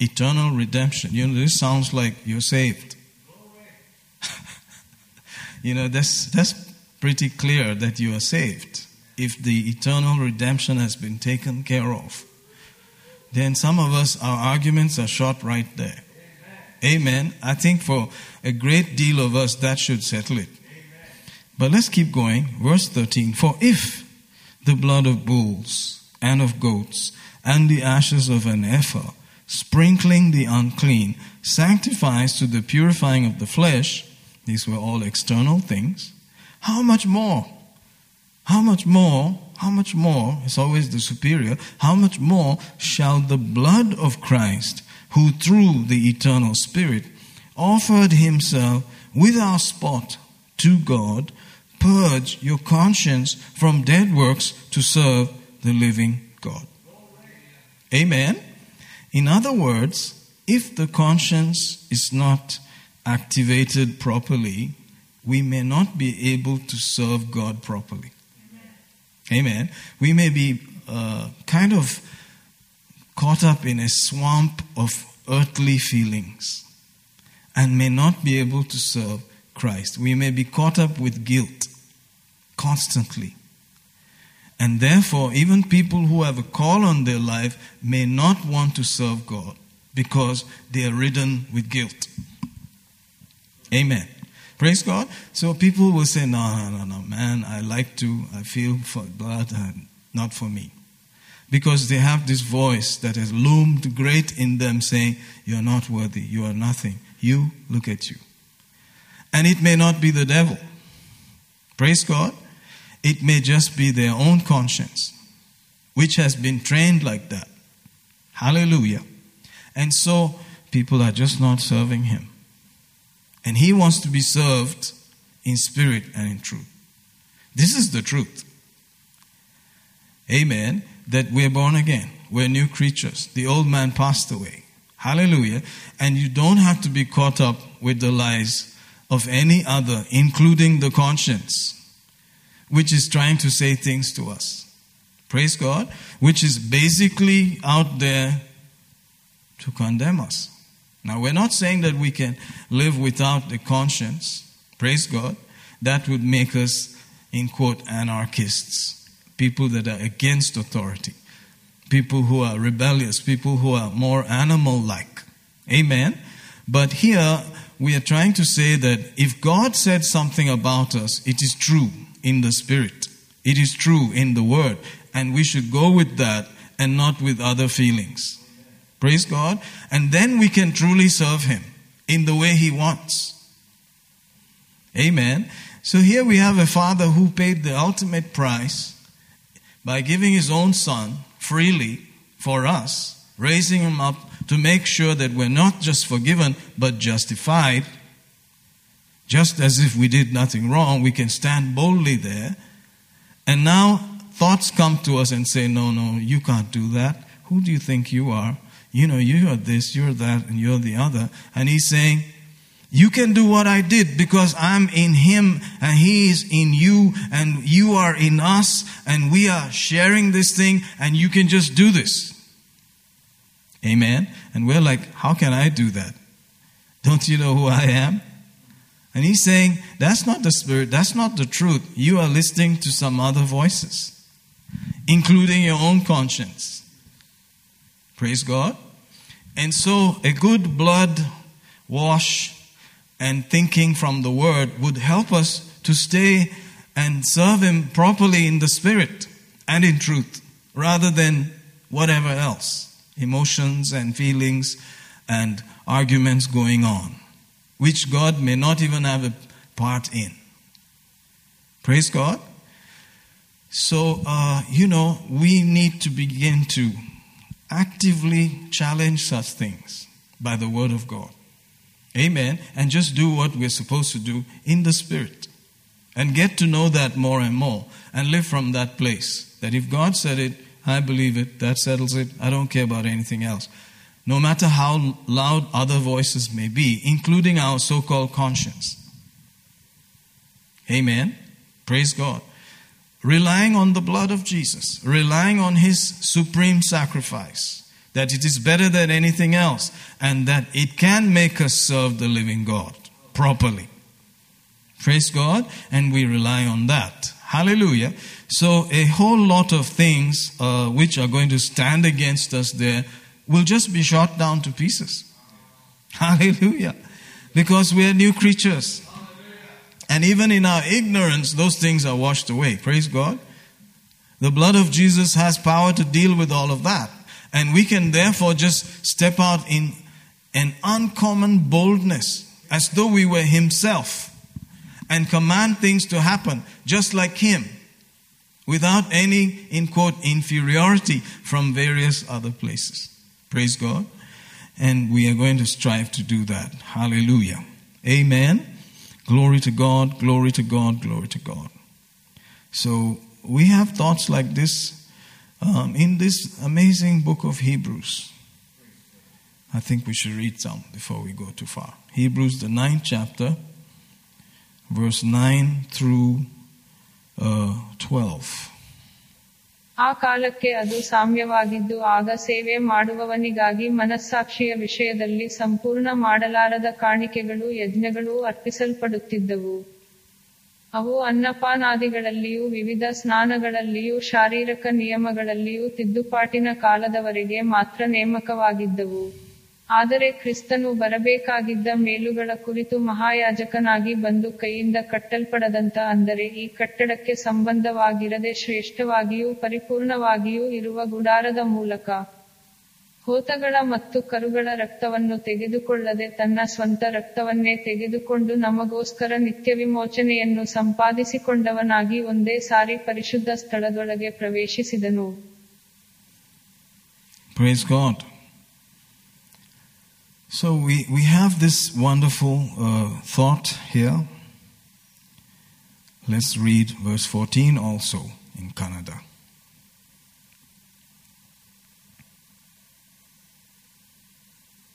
eternal redemption. You know, this sounds like you're saved. you know, that's, that's pretty clear that you are saved. If the eternal redemption has been taken care of, then some of us, our arguments are short right there. Amen. I think for a great deal of us, that should settle it. But let's keep going. Verse 13 For if the blood of bulls and of goats and the ashes of an ephah sprinkling the unclean, sanctifies to the purifying of the flesh, these were all external things, how much more? How much more? How much more? It's always the superior. How much more shall the blood of Christ, who through the eternal Spirit offered himself without spot to God, purge your conscience from dead works to serve the living God? Amen. In other words, if the conscience is not activated properly, we may not be able to serve God properly. Amen. We may be uh, kind of caught up in a swamp of earthly feelings and may not be able to serve Christ. We may be caught up with guilt constantly. And therefore, even people who have a call on their life may not want to serve God because they are ridden with guilt. Amen. Praise God. So people will say, no, no, no, no, man, I like to, I feel for blood, uh, not for me. Because they have this voice that has loomed great in them saying, you're not worthy, you are nothing. You, look at you. And it may not be the devil. Praise God. It may just be their own conscience, which has been trained like that. Hallelujah. And so people are just not serving him. And he wants to be served in spirit and in truth. This is the truth. Amen. That we're born again. We're new creatures. The old man passed away. Hallelujah. And you don't have to be caught up with the lies of any other, including the conscience, which is trying to say things to us. Praise God. Which is basically out there to condemn us. Now, we're not saying that we can live without the conscience. Praise God. That would make us, in quote, anarchists, people that are against authority, people who are rebellious, people who are more animal like. Amen. But here, we are trying to say that if God said something about us, it is true in the Spirit, it is true in the Word, and we should go with that and not with other feelings. Praise God. And then we can truly serve Him in the way He wants. Amen. So here we have a father who paid the ultimate price by giving his own son freely for us, raising him up to make sure that we're not just forgiven but justified. Just as if we did nothing wrong, we can stand boldly there. And now thoughts come to us and say, No, no, you can't do that. Who do you think you are? You know, you are this, you're that, and you're the other. And he's saying, You can do what I did because I'm in him and he is in you and you are in us and we are sharing this thing and you can just do this. Amen. And we're like, How can I do that? Don't you know who I am? And he's saying, That's not the spirit, that's not the truth. You are listening to some other voices, including your own conscience. Praise God. And so a good blood wash and thinking from the word would help us to stay and serve him properly in the spirit and in truth rather than whatever else emotions and feelings and arguments going on which God may not even have a part in. Praise God. So, uh, you know, we need to begin to actively challenge such things by the Word of God. Amen. And just do what we're supposed to do in the Spirit. And get to know that more and more and live from that place. That if God said it, I believe it, that settles it, I don't care about anything else. No matter how loud other voices may be, including our so called conscience. Amen. Praise God relying on the blood of Jesus, relying on his supreme sacrifice, that it is better than anything else, and that it can make us serve the living God properly. Praise God, and we rely on that. Hallelujah. So, a whole lot of things uh, which are going to stand against us there will just be shot down to pieces. Hallelujah. Because we are new creatures. And even in our ignorance, those things are washed away. Praise God. The blood of Jesus has power to deal with all of that. And we can therefore just step out in an uncommon boldness as though we were Himself and command things to happen just like Him without any, in quote, inferiority from various other places. Praise God. And we are going to strive to do that. Hallelujah. Amen. Glory to God, glory to God, glory to God. So we have thoughts like this um, in this amazing book of Hebrews. I think we should read some before we go too far. Hebrews, the ninth chapter, verse 9 through uh, 12. ಆ ಕಾಲಕ್ಕೆ ಅದು ಸಾಮ್ಯವಾಗಿದ್ದು, ಆಗ ಸೇವೆ ಮಾಡುವವನಿಗಾಗಿ ಮನಸ್ಸಾಕ್ಷಿಯ ವಿಷಯದಲ್ಲಿ ಸಂಪೂರ್ಣ ಮಾಡಲಾರದ ಕಾಣಿಕೆಗಳು ಯಜ್ಞಗಳು ಅರ್ಪಿಸಲ್ಪಡುತ್ತಿದ್ದವು. ಅವು ಅನ್ನಪಾನಾದಿಗಳಲ್ಲಿಯೂ, ವಿವಿಧ ಸ್ನಾನಗಳಲ್ಲಿಯೂ, ಶಾರೀರಕ ನಿಯಮಗಳಲ್ಲಿಯೂ ತಿದ್ದುಪಾಟಿನ ಕಾಲದವರೆಗೆ ಮಾತ್ರ ನೇಮಕವಾಗಿದ್ದವು. ಆದರೆ ಕ್ರಿಸ್ತನು ಬರಬೇಕಾಗಿದ್ದ ಮೇಲುಗಳ ಕುರಿತು ಮಹಾಯಾಜಕನಾಗಿ ಬಂದು ಕೈಯಿಂದ ಕಟ್ಟಲ್ಪಡದಂತ ಅಂದರೆ ಈ ಕಟ್ಟಡಕ್ಕೆ ಸಂಬಂಧವಾಗಿರದೆ ಶ್ರೇಷ್ಠವಾಗಿಯೂ ಪರಿಪೂರ್ಣವಾಗಿಯೂ ಇರುವ ಗುಡಾರದ ಮೂಲಕ ಹೋತಗಳ ಮತ್ತು ಕರುಗಳ ರಕ್ತವನ್ನು ತೆಗೆದುಕೊಳ್ಳದೆ ತನ್ನ ಸ್ವಂತ ರಕ್ತವನ್ನೇ ತೆಗೆದುಕೊಂಡು ನಮಗೋಸ್ಕರ ನಿತ್ಯ ವಿಮೋಚನೆಯನ್ನು ಸಂಪಾದಿಸಿಕೊಂಡವನಾಗಿ ಒಂದೇ ಸಾರಿ ಪರಿಶುದ್ಧ ಸ್ಥಳದೊಳಗೆ ಪ್ರವೇಶಿಸಿದನು. So we, we have this wonderful uh, thought here. Let's read verse 14 also in Kannada.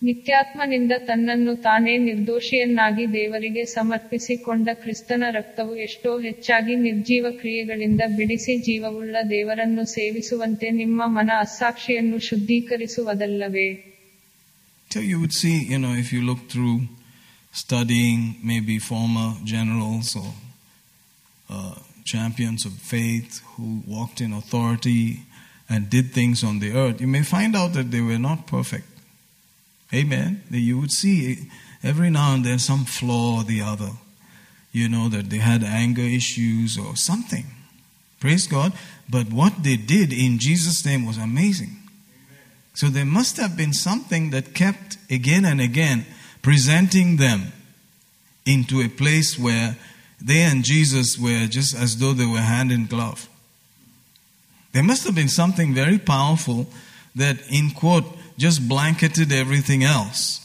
ನಿತ್ಯಾತ್ಮನಿಂದ ತನ್ನನ್ನು ತಾನೇ ನಿರ್ದೋಷಿಯನ್ನಾಗಿ ದೇವರಿಗೆ ಸಮರ್ಪಿಸಿಕೊಂಡ ಕ್ರಿಸ್ತನ ರಕ್ತವು ಎಷ್ಟೋ ಹೆಚ್ಚಾಗಿ ನಿರ್ಜೀವ ಕ್ರಿಯೆಗಳಿಂದ ಬಿಡಿಸಿ ಜೀವವುಳ್ಳ ದೇವರನ್ನು ಸೇವಿಸುವಂತೆ ನಿಮ್ಮ ಮನ ಅಸ್ಸಾಕ್ಷಿಯನ್ನು ಶುದ್ಧೀಕರಿಸುವುದಲ್ಲವೇ so you would see, you know, if you look through studying maybe former generals or uh, champions of faith who walked in authority and did things on the earth, you may find out that they were not perfect. Amen. You would see every now and then some flaw or the other. You know, that they had anger issues or something. Praise God. But what they did in Jesus' name was amazing. So there must have been something that kept again and again presenting them into a place where they and Jesus were just as though they were hand in glove. There must have been something very powerful that, in quote, just blanketed everything else.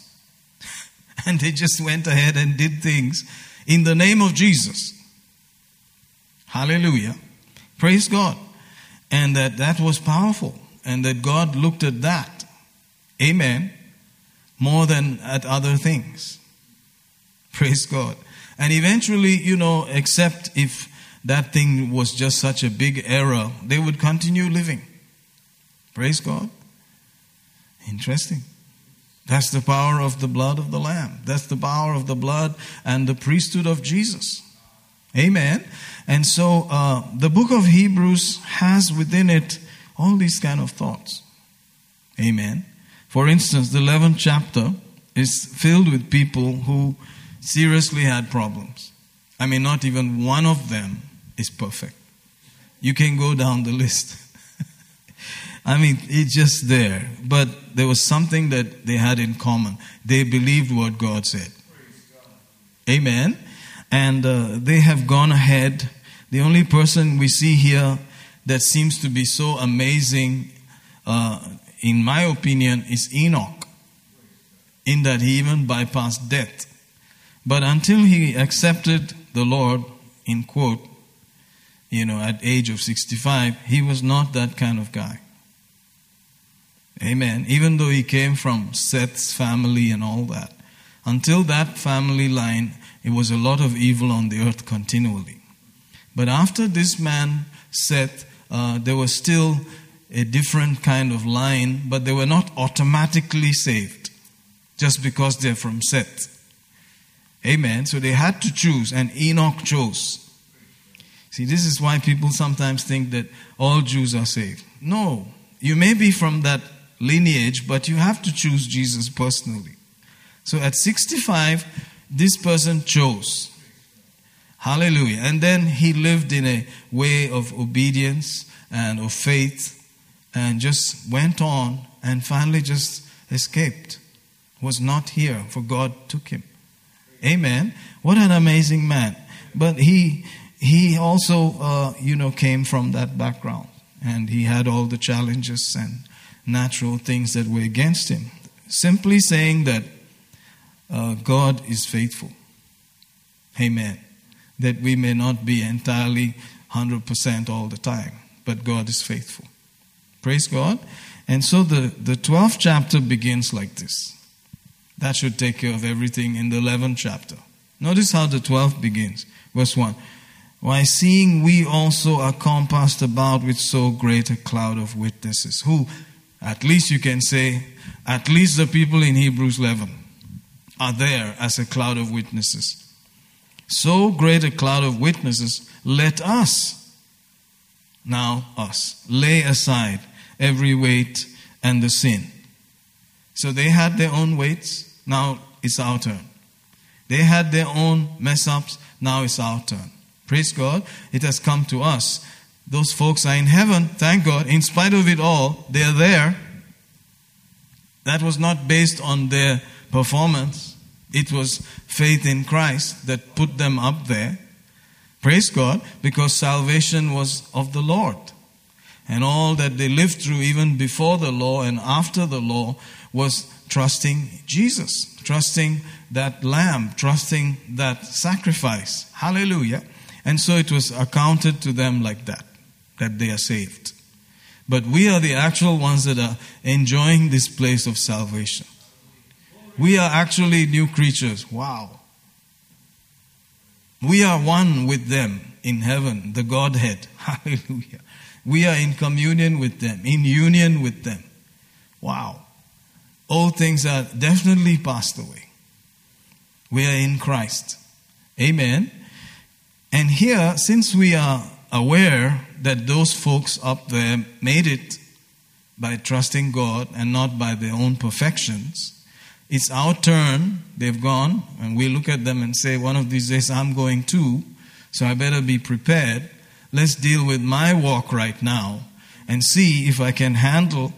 And they just went ahead and did things in the name of Jesus. Hallelujah. Praise God. And that that was powerful. And that God looked at that. Amen. More than at other things. Praise God. And eventually, you know, except if that thing was just such a big error, they would continue living. Praise God. Interesting. That's the power of the blood of the Lamb. That's the power of the blood and the priesthood of Jesus. Amen. And so uh, the book of Hebrews has within it all these kind of thoughts. Amen. For instance, the 11th chapter is filled with people who seriously had problems. I mean, not even one of them is perfect. You can go down the list. I mean, it's just there. But there was something that they had in common. They believed what God said. Amen. And uh, they have gone ahead. The only person we see here that seems to be so amazing, uh, in my opinion, is Enoch, in that he even bypassed death. But until he accepted the Lord, in quote, you know, at age of 65, he was not that kind of guy. Amen. Even though he came from Seth's family and all that. Until that family line, it was a lot of evil on the earth continually. But after this man, Seth, uh, there was still a different kind of line, but they were not automatically saved just because they're from Seth. Amen. So they had to choose, and Enoch chose. See, this is why people sometimes think that all Jews are saved. No, you may be from that lineage, but you have to choose Jesus personally. So at 65, this person chose. Hallelujah. And then he lived in a way of obedience and of faith and just went on and finally just escaped. Was not here, for God took him. Amen. What an amazing man. But he he also uh, you know came from that background and he had all the challenges and natural things that were against him. Simply saying that uh, God is faithful. Amen. That we may not be entirely 100% all the time, but God is faithful. Praise God. And so the, the 12th chapter begins like this. That should take care of everything in the 11th chapter. Notice how the 12th begins. Verse 1. Why, seeing we also are compassed about with so great a cloud of witnesses, who, at least you can say, at least the people in Hebrews 11 are there as a cloud of witnesses. So great a cloud of witnesses, let us, now us, lay aside every weight and the sin. So they had their own weights. Now it's our turn. They had their own mess ups. Now it's our turn. Praise God. It has come to us. Those folks are in heaven. Thank God. In spite of it all, they're there. That was not based on their performance. It was faith in Christ that put them up there. Praise God, because salvation was of the Lord. And all that they lived through, even before the law and after the law, was trusting Jesus, trusting that lamb, trusting that sacrifice. Hallelujah. And so it was accounted to them like that, that they are saved. But we are the actual ones that are enjoying this place of salvation. We are actually new creatures. Wow. We are one with them in heaven, the Godhead. Hallelujah. We are in communion with them, in union with them. Wow. All things are definitely passed away. We are in Christ. Amen. And here, since we are aware that those folks up there made it by trusting God and not by their own perfections, it's our turn. They've gone, and we look at them and say, One of these days I'm going too, so I better be prepared. Let's deal with my walk right now and see if I can handle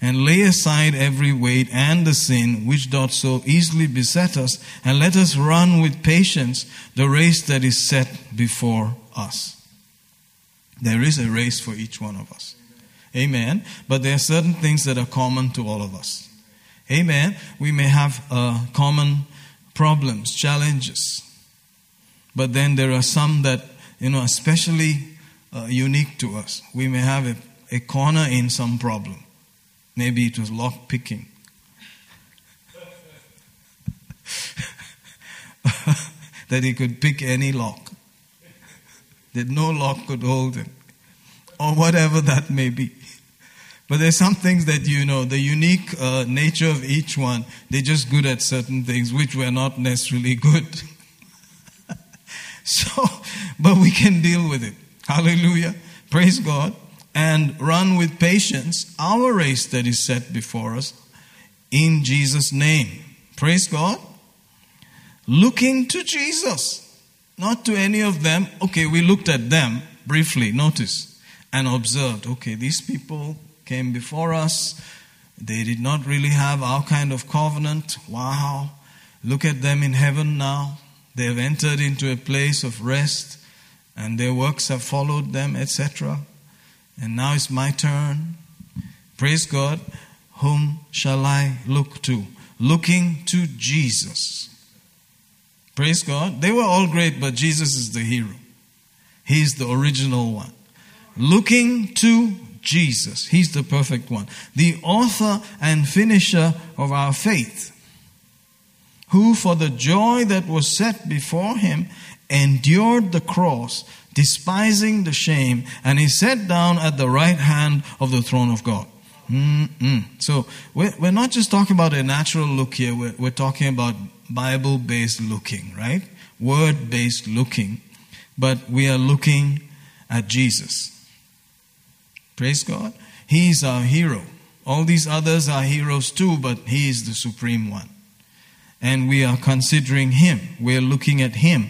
and lay aside every weight and the sin which doth so easily beset us, and let us run with patience the race that is set before us. There is a race for each one of us. Amen. But there are certain things that are common to all of us. Amen. We may have uh, common problems, challenges. But then there are some that, you know, especially uh, unique to us. We may have a, a corner in some problem. Maybe it was lock picking. that he could pick any lock. That no lock could hold him. Or whatever that may be. But there's some things that you know, the unique uh, nature of each one, they're just good at certain things which we're not necessarily good. so, but we can deal with it. Hallelujah. Praise God and run with patience our race that is set before us in Jesus' name. Praise God. Looking to Jesus, not to any of them. Okay, we looked at them briefly, notice, and observed. Okay, these people came before us. They did not really have our kind of covenant. Wow. Look at them in heaven now. They have entered into a place of rest, and their works have followed them, etc. And now it's my turn. Praise God. Whom shall I look to? Looking to Jesus. Praise God. They were all great, but Jesus is the hero. He's the original one. Looking to Jesus. He's the perfect one. The author and finisher of our faith. Who, for the joy that was set before him, endured the cross, despising the shame, and he sat down at the right hand of the throne of God. Mm-mm. So we're, we're not just talking about a natural look here, we're, we're talking about Bible based looking, right? Word based looking. But we are looking at Jesus. Praise God. He's our hero. All these others are heroes too, but He is the supreme one. And we are considering Him. We're looking at Him.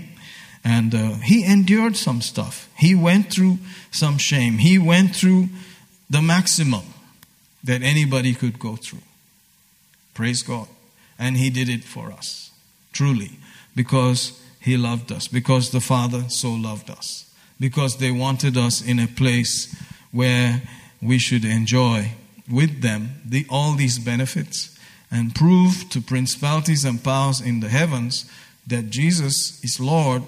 And uh, he endured some stuff. He went through some shame. He went through the maximum that anybody could go through. Praise God. And he did it for us, truly, because he loved us, because the Father so loved us, because they wanted us in a place where we should enjoy with them the, all these benefits and prove to principalities and powers in the heavens that Jesus is Lord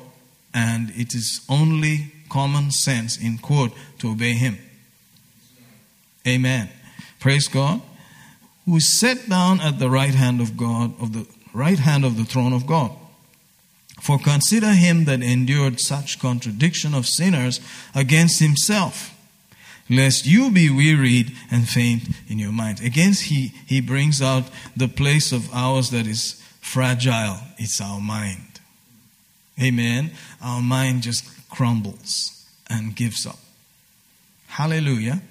and it is only common sense, in quote, to obey him. Amen. Praise God. Who is set down at the right hand of God, of the right hand of the throne of God. For consider him that endured such contradiction of sinners against himself, lest you be wearied and faint in your mind. Against he, he brings out the place of ours that is fragile. It's our mind. Amen. Our mind just crumbles and gives up. Hallelujah.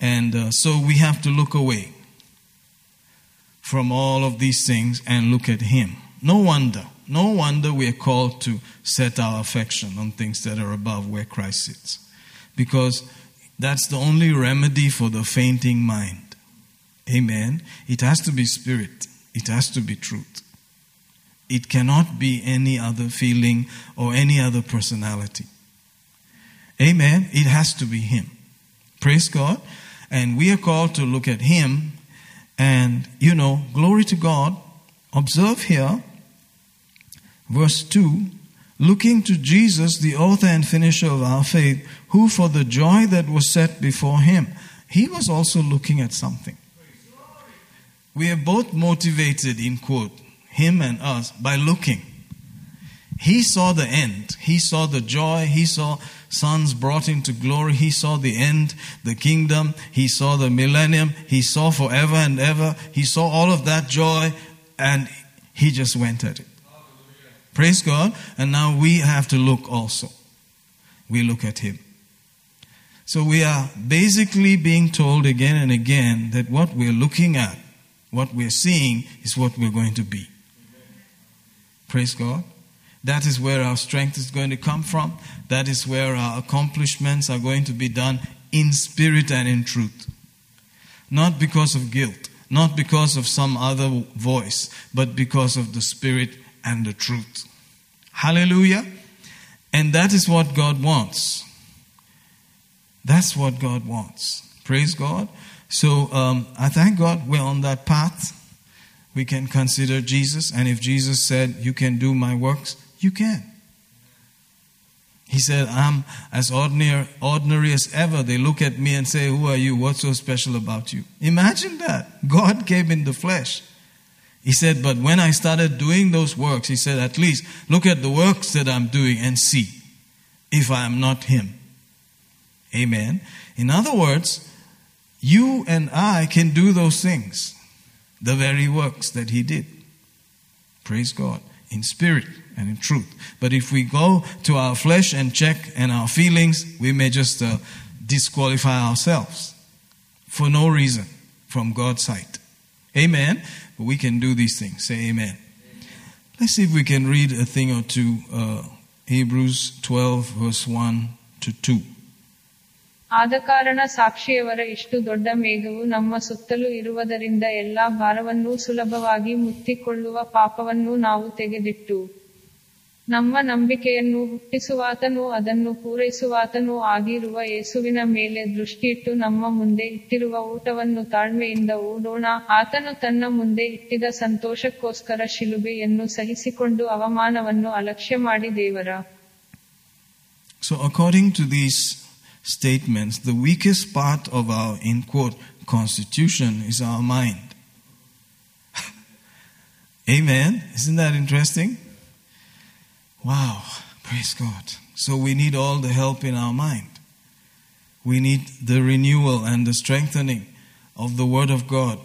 And uh, so we have to look away from all of these things and look at Him. No wonder, no wonder we are called to set our affection on things that are above where Christ sits. Because that's the only remedy for the fainting mind. Amen. It has to be spirit, it has to be truth. It cannot be any other feeling or any other personality. Amen. It has to be Him. Praise God. And we are called to look at Him. And, you know, glory to God. Observe here, verse 2 looking to Jesus, the author and finisher of our faith, who for the joy that was set before him, he was also looking at something. We are both motivated, in quote, him and us, by looking. He saw the end. He saw the joy. He saw sons brought into glory. He saw the end, the kingdom. He saw the millennium. He saw forever and ever. He saw all of that joy and he just went at it. Praise God. And now we have to look also. We look at him. So we are basically being told again and again that what we're looking at, what we're seeing, is what we're going to be. Praise God. That is where our strength is going to come from. That is where our accomplishments are going to be done in spirit and in truth. Not because of guilt, not because of some other voice, but because of the spirit and the truth. Hallelujah. And that is what God wants. That's what God wants. Praise God. So um, I thank God we're on that path. We can consider Jesus, and if Jesus said, You can do my works, you can. He said, I'm as ordinary, ordinary as ever. They look at me and say, Who are you? What's so special about you? Imagine that. God came in the flesh. He said, But when I started doing those works, he said, At least look at the works that I'm doing and see if I am not Him. Amen. In other words, you and I can do those things, the very works that He did. Praise God. In spirit and in truth. But if we go to our flesh and check and our feelings, we may just uh, disqualify ourselves for no reason from God's sight. Amen. But we can do these things. Say amen. amen. Let's see if we can read a thing or two. Uh, Hebrews 12, verse 1 to 2. ಆದ ಕಾರಣ ಸಾಕ್ಷಿಯವರ ಇಷ್ಟು ದೊಡ್ಡ ಮೇಘವು ನಮ್ಮ ಸುತ್ತಲೂ ಇರುವುದರಿಂದ ಎಲ್ಲಾ ಭಾರವನ್ನೂ ಸುಲಭವಾಗಿ ಮುತ್ತಿಕೊಳ್ಳುವ ಪಾಪವನ್ನು ನಾವು ತೆಗೆದಿಟ್ಟು, ನಮ್ಮ ನಂಬಿಕೆಯನ್ನು ಹುಟ್ಟಿಸುವಾತನೂ, ಅದನ್ನು ಪೂರೈಸುವಾತನೂ ಆಗಿರುವ ಯೇಸುವಿನ ಮೇಲೆ ದೃಷ್ಟಿಯಿಟ್ಟು ನಮ್ಮ ಮುಂದೆ ಇಟ್ಟಿರುವ ಊಟವನ್ನು ತಾಳ್ಮೆಯಿಂದ ಓಡೋಣ. ಆತನು ತನ್ನ ಮುಂದೆ ಇಟ್ಟಿದ ಸಂತೋಷಕ್ಕೋಸ್ಕರ ಶಿಲುಬೆಯನ್ನು ಸಹಿಸಿಕೊಂಡು ಅವಮಾನವನ್ನು ಅಲಕ್ಷ್ಯ ಮಾಡಿ ದೇವರ. So according to these statements, the weakest part of our, in quote, constitution is our mind. Amen. Isn't that interesting? Wow. Praise God. So we need all the help in our mind. We need the renewal and the strengthening of the Word of God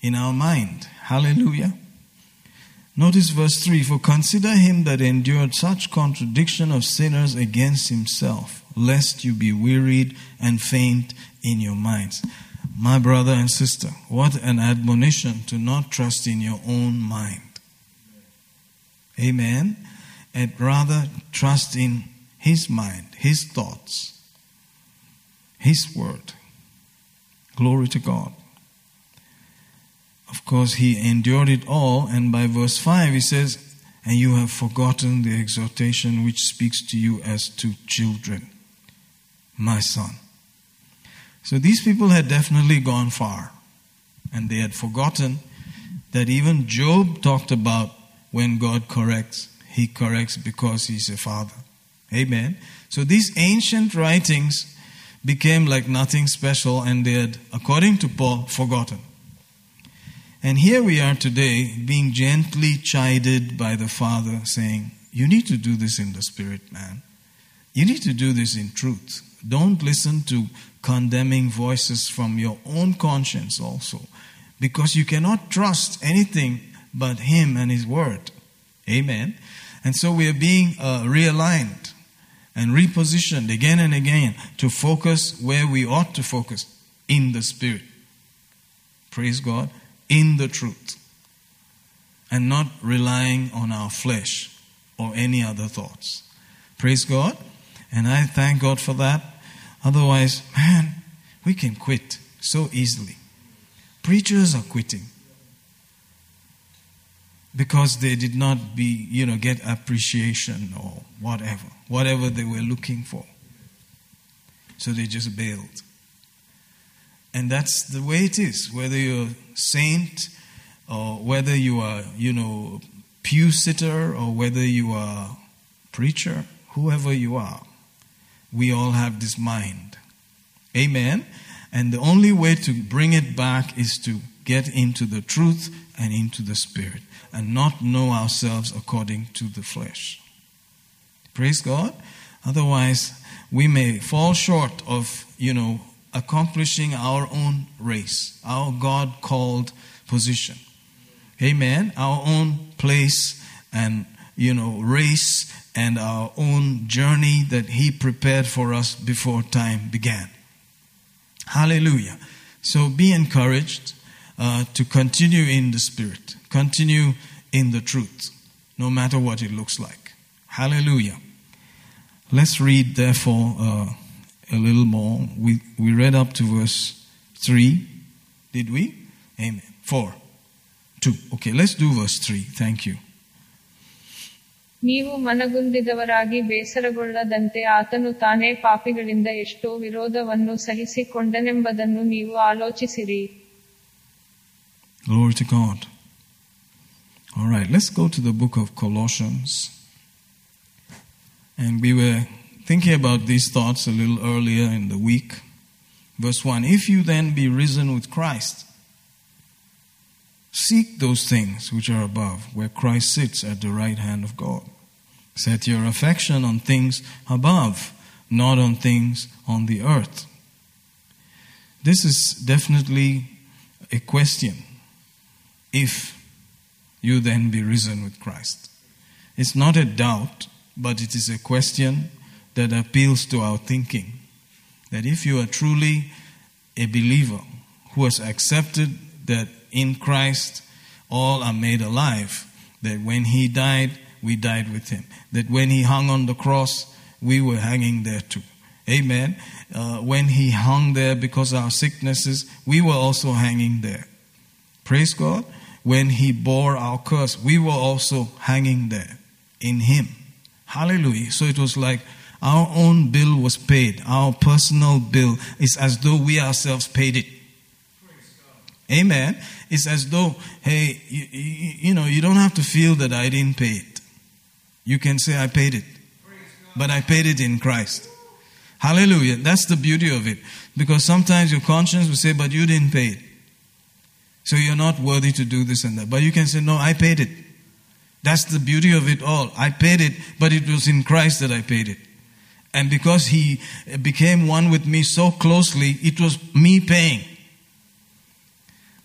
in our mind. Hallelujah. Notice verse 3 For consider him that endured such contradiction of sinners against himself, lest you be wearied and faint in your minds. My brother and sister, what an admonition to not trust in your own mind. Amen. And rather trust in his mind, his thoughts, his word. Glory to God. Of course, he endured it all, and by verse 5 he says, And you have forgotten the exhortation which speaks to you as to children, my son. So these people had definitely gone far, and they had forgotten that even Job talked about when God corrects, he corrects because he's a father. Amen. So these ancient writings became like nothing special, and they had, according to Paul, forgotten. And here we are today being gently chided by the Father, saying, You need to do this in the Spirit, man. You need to do this in truth. Don't listen to condemning voices from your own conscience also, because you cannot trust anything but Him and His Word. Amen. And so we are being uh, realigned and repositioned again and again to focus where we ought to focus in the Spirit. Praise God in the truth and not relying on our flesh or any other thoughts. Praise God. And I thank God for that. Otherwise, man, we can quit so easily. Preachers are quitting because they did not be, you know, get appreciation or whatever, whatever they were looking for. So they just bailed. And that's the way it is, whether you're saint or whether you are, you know, pew sitter or whether you are preacher, whoever you are, we all have this mind. Amen. And the only way to bring it back is to get into the truth and into the spirit and not know ourselves according to the flesh. Praise God. Otherwise, we may fall short of, you know, accomplishing our own race, our God called position. Amen. Our own place and, you know, race and our own journey that He prepared for us before time began. Hallelujah. So be encouraged uh, to continue in the Spirit, continue in the truth, no matter what it looks like. Hallelujah. Let's read, therefore, uh, a little more. We, we read up to verse 3. Did we? Amen. 4. 2. Okay, let's do verse 3. Thank you. ನೀವು ಮನಗುಂದಿದವರಾಗಿ ಬೇಸರಗೊಳ್ಳದಂತೆ ಆತನು ತಾನೇ ಪಾಪಿಗಳಿಂದ ಎಷ್ಟೋ ವಿರೋಧವನ್ನು ಸಹಿಸಿಕೊಂಡನೆಂಬುದನ್ನು ನೀವು ಆಲೋಚಿಸಿರಿ Glory to God. All right, let's go to the book of Colossians. And we were thinking about these thoughts a little earlier in the week. Verse 1 If you then be risen with Christ, seek those things which are above, where Christ sits at the right hand of God. Set your affection on things above, not on things on the earth. This is definitely a question. If you then be risen with Christ. It's not a doubt, but it is a question that appeals to our thinking. That if you are truly a believer who has accepted that in Christ all are made alive, that when he died, we died with him, that when he hung on the cross, we were hanging there too. Amen. Uh, when he hung there because of our sicknesses, we were also hanging there. Praise God. When he bore our curse, we were also hanging there in him. Hallelujah. So it was like our own bill was paid. Our personal bill is as though we ourselves paid it. Amen. It's as though, hey, you, you, you, know, you don't have to feel that I didn't pay it. You can say, I paid it. But I paid it in Christ. Hallelujah. That's the beauty of it. Because sometimes your conscience will say, but you didn't pay it. So you're not worthy to do this and that. But you can say, no, I paid it. That's the beauty of it all. I paid it, but it was in Christ that I paid it. And because He became one with me so closely, it was me paying.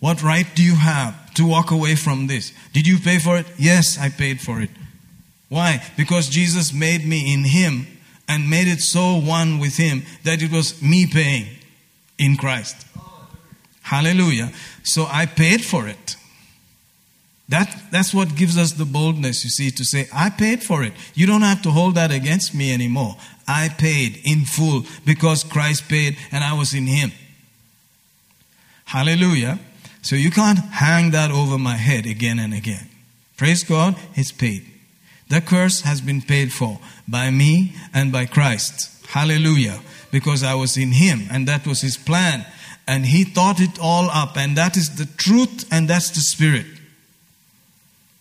What right do you have to walk away from this? Did you pay for it? Yes, I paid for it. Why? Because Jesus made me in Him and made it so one with Him that it was me paying in Christ. Hallelujah. So I paid for it. That, that's what gives us the boldness, you see, to say, I paid for it. You don't have to hold that against me anymore. I paid in full because Christ paid and I was in Him. Hallelujah. So you can't hang that over my head again and again. Praise God, it's paid. The curse has been paid for by me and by Christ. Hallelujah. Because I was in Him and that was His plan. And He thought it all up. And that is the truth and that's the Spirit.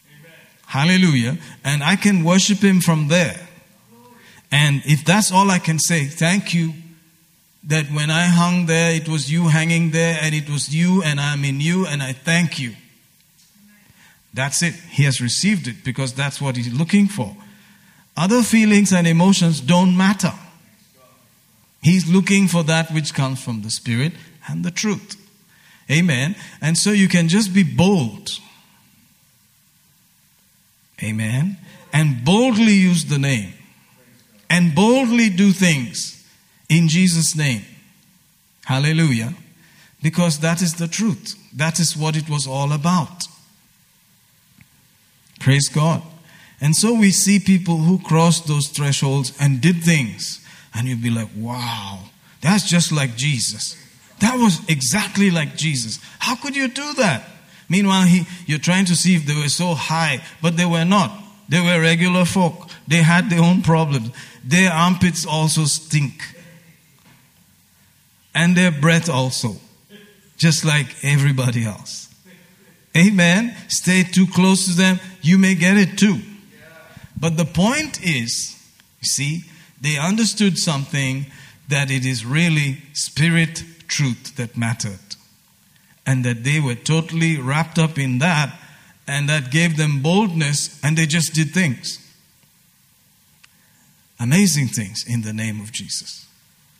Amen. Hallelujah. And I can worship Him from there. And if that's all I can say, thank you that when I hung there, it was you hanging there, and it was you, and I'm in you, and I thank you. That's it. He has received it because that's what he's looking for. Other feelings and emotions don't matter. He's looking for that which comes from the Spirit and the truth. Amen. And so you can just be bold. Amen. And boldly use the name. And boldly do things in Jesus' name. Hallelujah. because that is the truth. That is what it was all about. Praise God. And so we see people who crossed those thresholds and did things, and you'd be like, wow, that's just like Jesus. That was exactly like Jesus. How could you do that? Meanwhile, he, you're trying to see if they were so high, but they were not. They were regular folk. They had their own problems. Their armpits also stink. And their breath also. Just like everybody else. Amen. Stay too close to them, you may get it too. But the point is, you see, they understood something that it is really spirit truth that mattered. And that they were totally wrapped up in that, and that gave them boldness, and they just did things. Amazing things in the name of Jesus.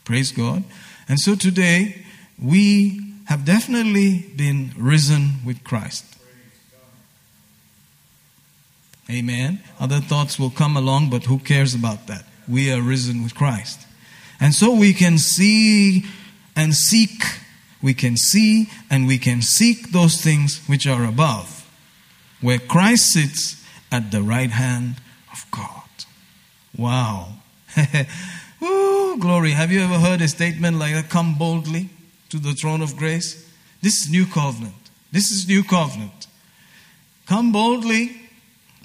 Praise God. And so today, we have definitely been risen with Christ. Amen. Other thoughts will come along, but who cares about that? We are risen with Christ. And so we can see and seek, we can see and we can seek those things which are above, where Christ sits at the right hand of God. Wow. Ooh, glory. Have you ever heard a statement like that? Come boldly to the throne of grace. This is new covenant. This is new covenant. Come boldly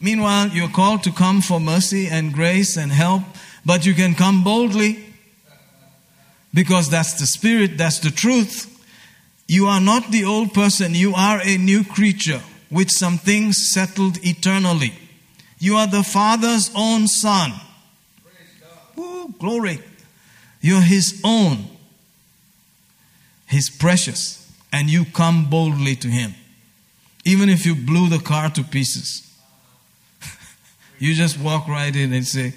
Meanwhile, you're called to come for mercy and grace and help, but you can come boldly because that's the spirit, that's the truth. You are not the old person, you are a new creature with some things settled eternally. You are the Father's own son. Glory. You're his own. He's precious. And you come boldly to him. Even if you blew the car to pieces. You just walk right in and say,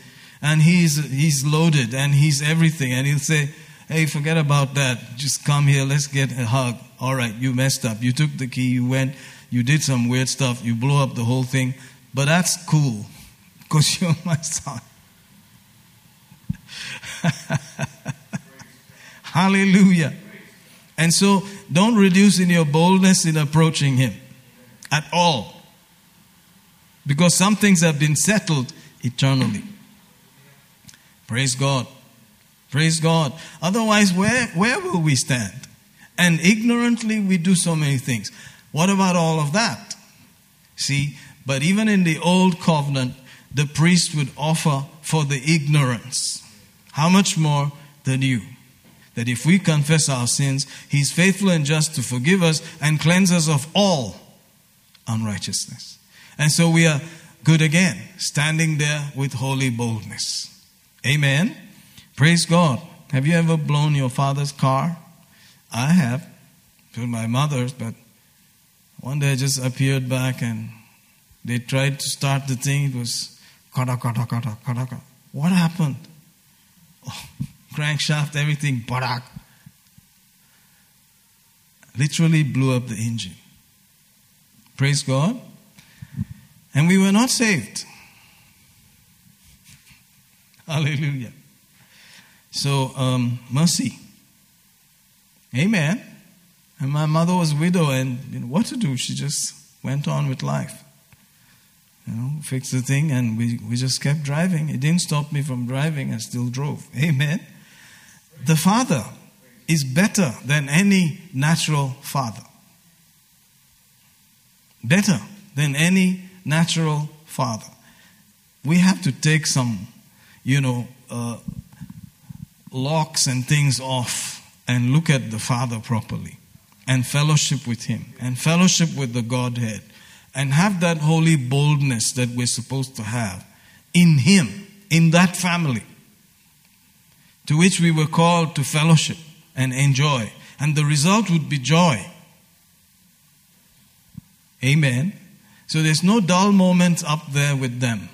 and he's he's loaded and he's everything, and he'll say, "Hey, forget about that. Just come here. Let's get a hug." All right, you messed up. You took the key. You went. You did some weird stuff. You blew up the whole thing, but that's cool because you're my son. Hallelujah. And so don't reduce in your boldness in approaching him at all. Because some things have been settled eternally. Praise God. Praise God. Otherwise, where, where will we stand? And ignorantly, we do so many things. What about all of that? See, but even in the old covenant, the priest would offer for the ignorance. How much more than you? That if we confess our sins, He's faithful and just to forgive us and cleanse us of all unrighteousness. And so we are good again, standing there with holy boldness. Amen. Praise God. Have you ever blown your father's car? I have. To my mother's, but one day I just appeared back and they tried to start the thing. It was kata kata kata kata. What happened? Crankshaft, everything, barak. Literally blew up the engine. Praise God. And we were not saved. Hallelujah. So, um, mercy. Amen. And my mother was widow, and you know, what to do? She just went on with life. You know, fixed the thing, and we, we just kept driving. It didn't stop me from driving, I still drove. Amen. The Father is better than any natural father. Better than any natural father. We have to take some, you know, uh, locks and things off and look at the Father properly and fellowship with Him and fellowship with the Godhead and have that holy boldness that we're supposed to have in Him, in that family to which we were called to fellowship and enjoy. And the result would be joy. Amen. So there's no dull moments up there with them.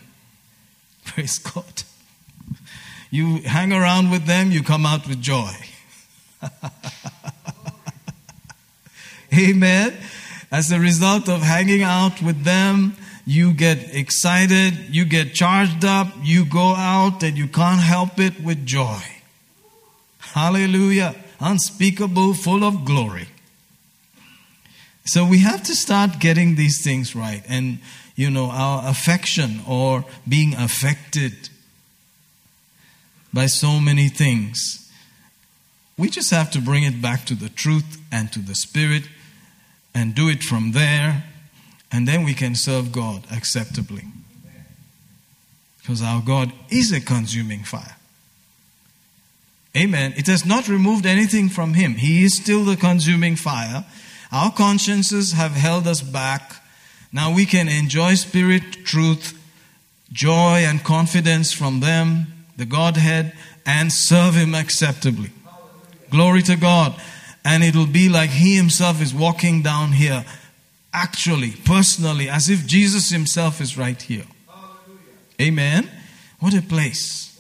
Praise God. You hang around with them, you come out with joy. Amen. As a result of hanging out with them, you get excited, you get charged up, you go out and you can't help it with joy. Hallelujah. Unspeakable, full of glory. So we have to start getting these things right. And, you know, our affection or being affected by so many things. We just have to bring it back to the truth and to the Spirit and do it from there, and then we can serve God acceptably. Because our God is a consuming fire. Amen. It has not removed anything from Him. He is still the consuming fire. Our consciences have held us back. Now we can enjoy spirit, truth, joy, and confidence from them, the Godhead, and serve Him acceptably. Glory to God. And it'll be like He Himself is walking down here, actually, personally, as if Jesus Himself is right here. Amen. What a place.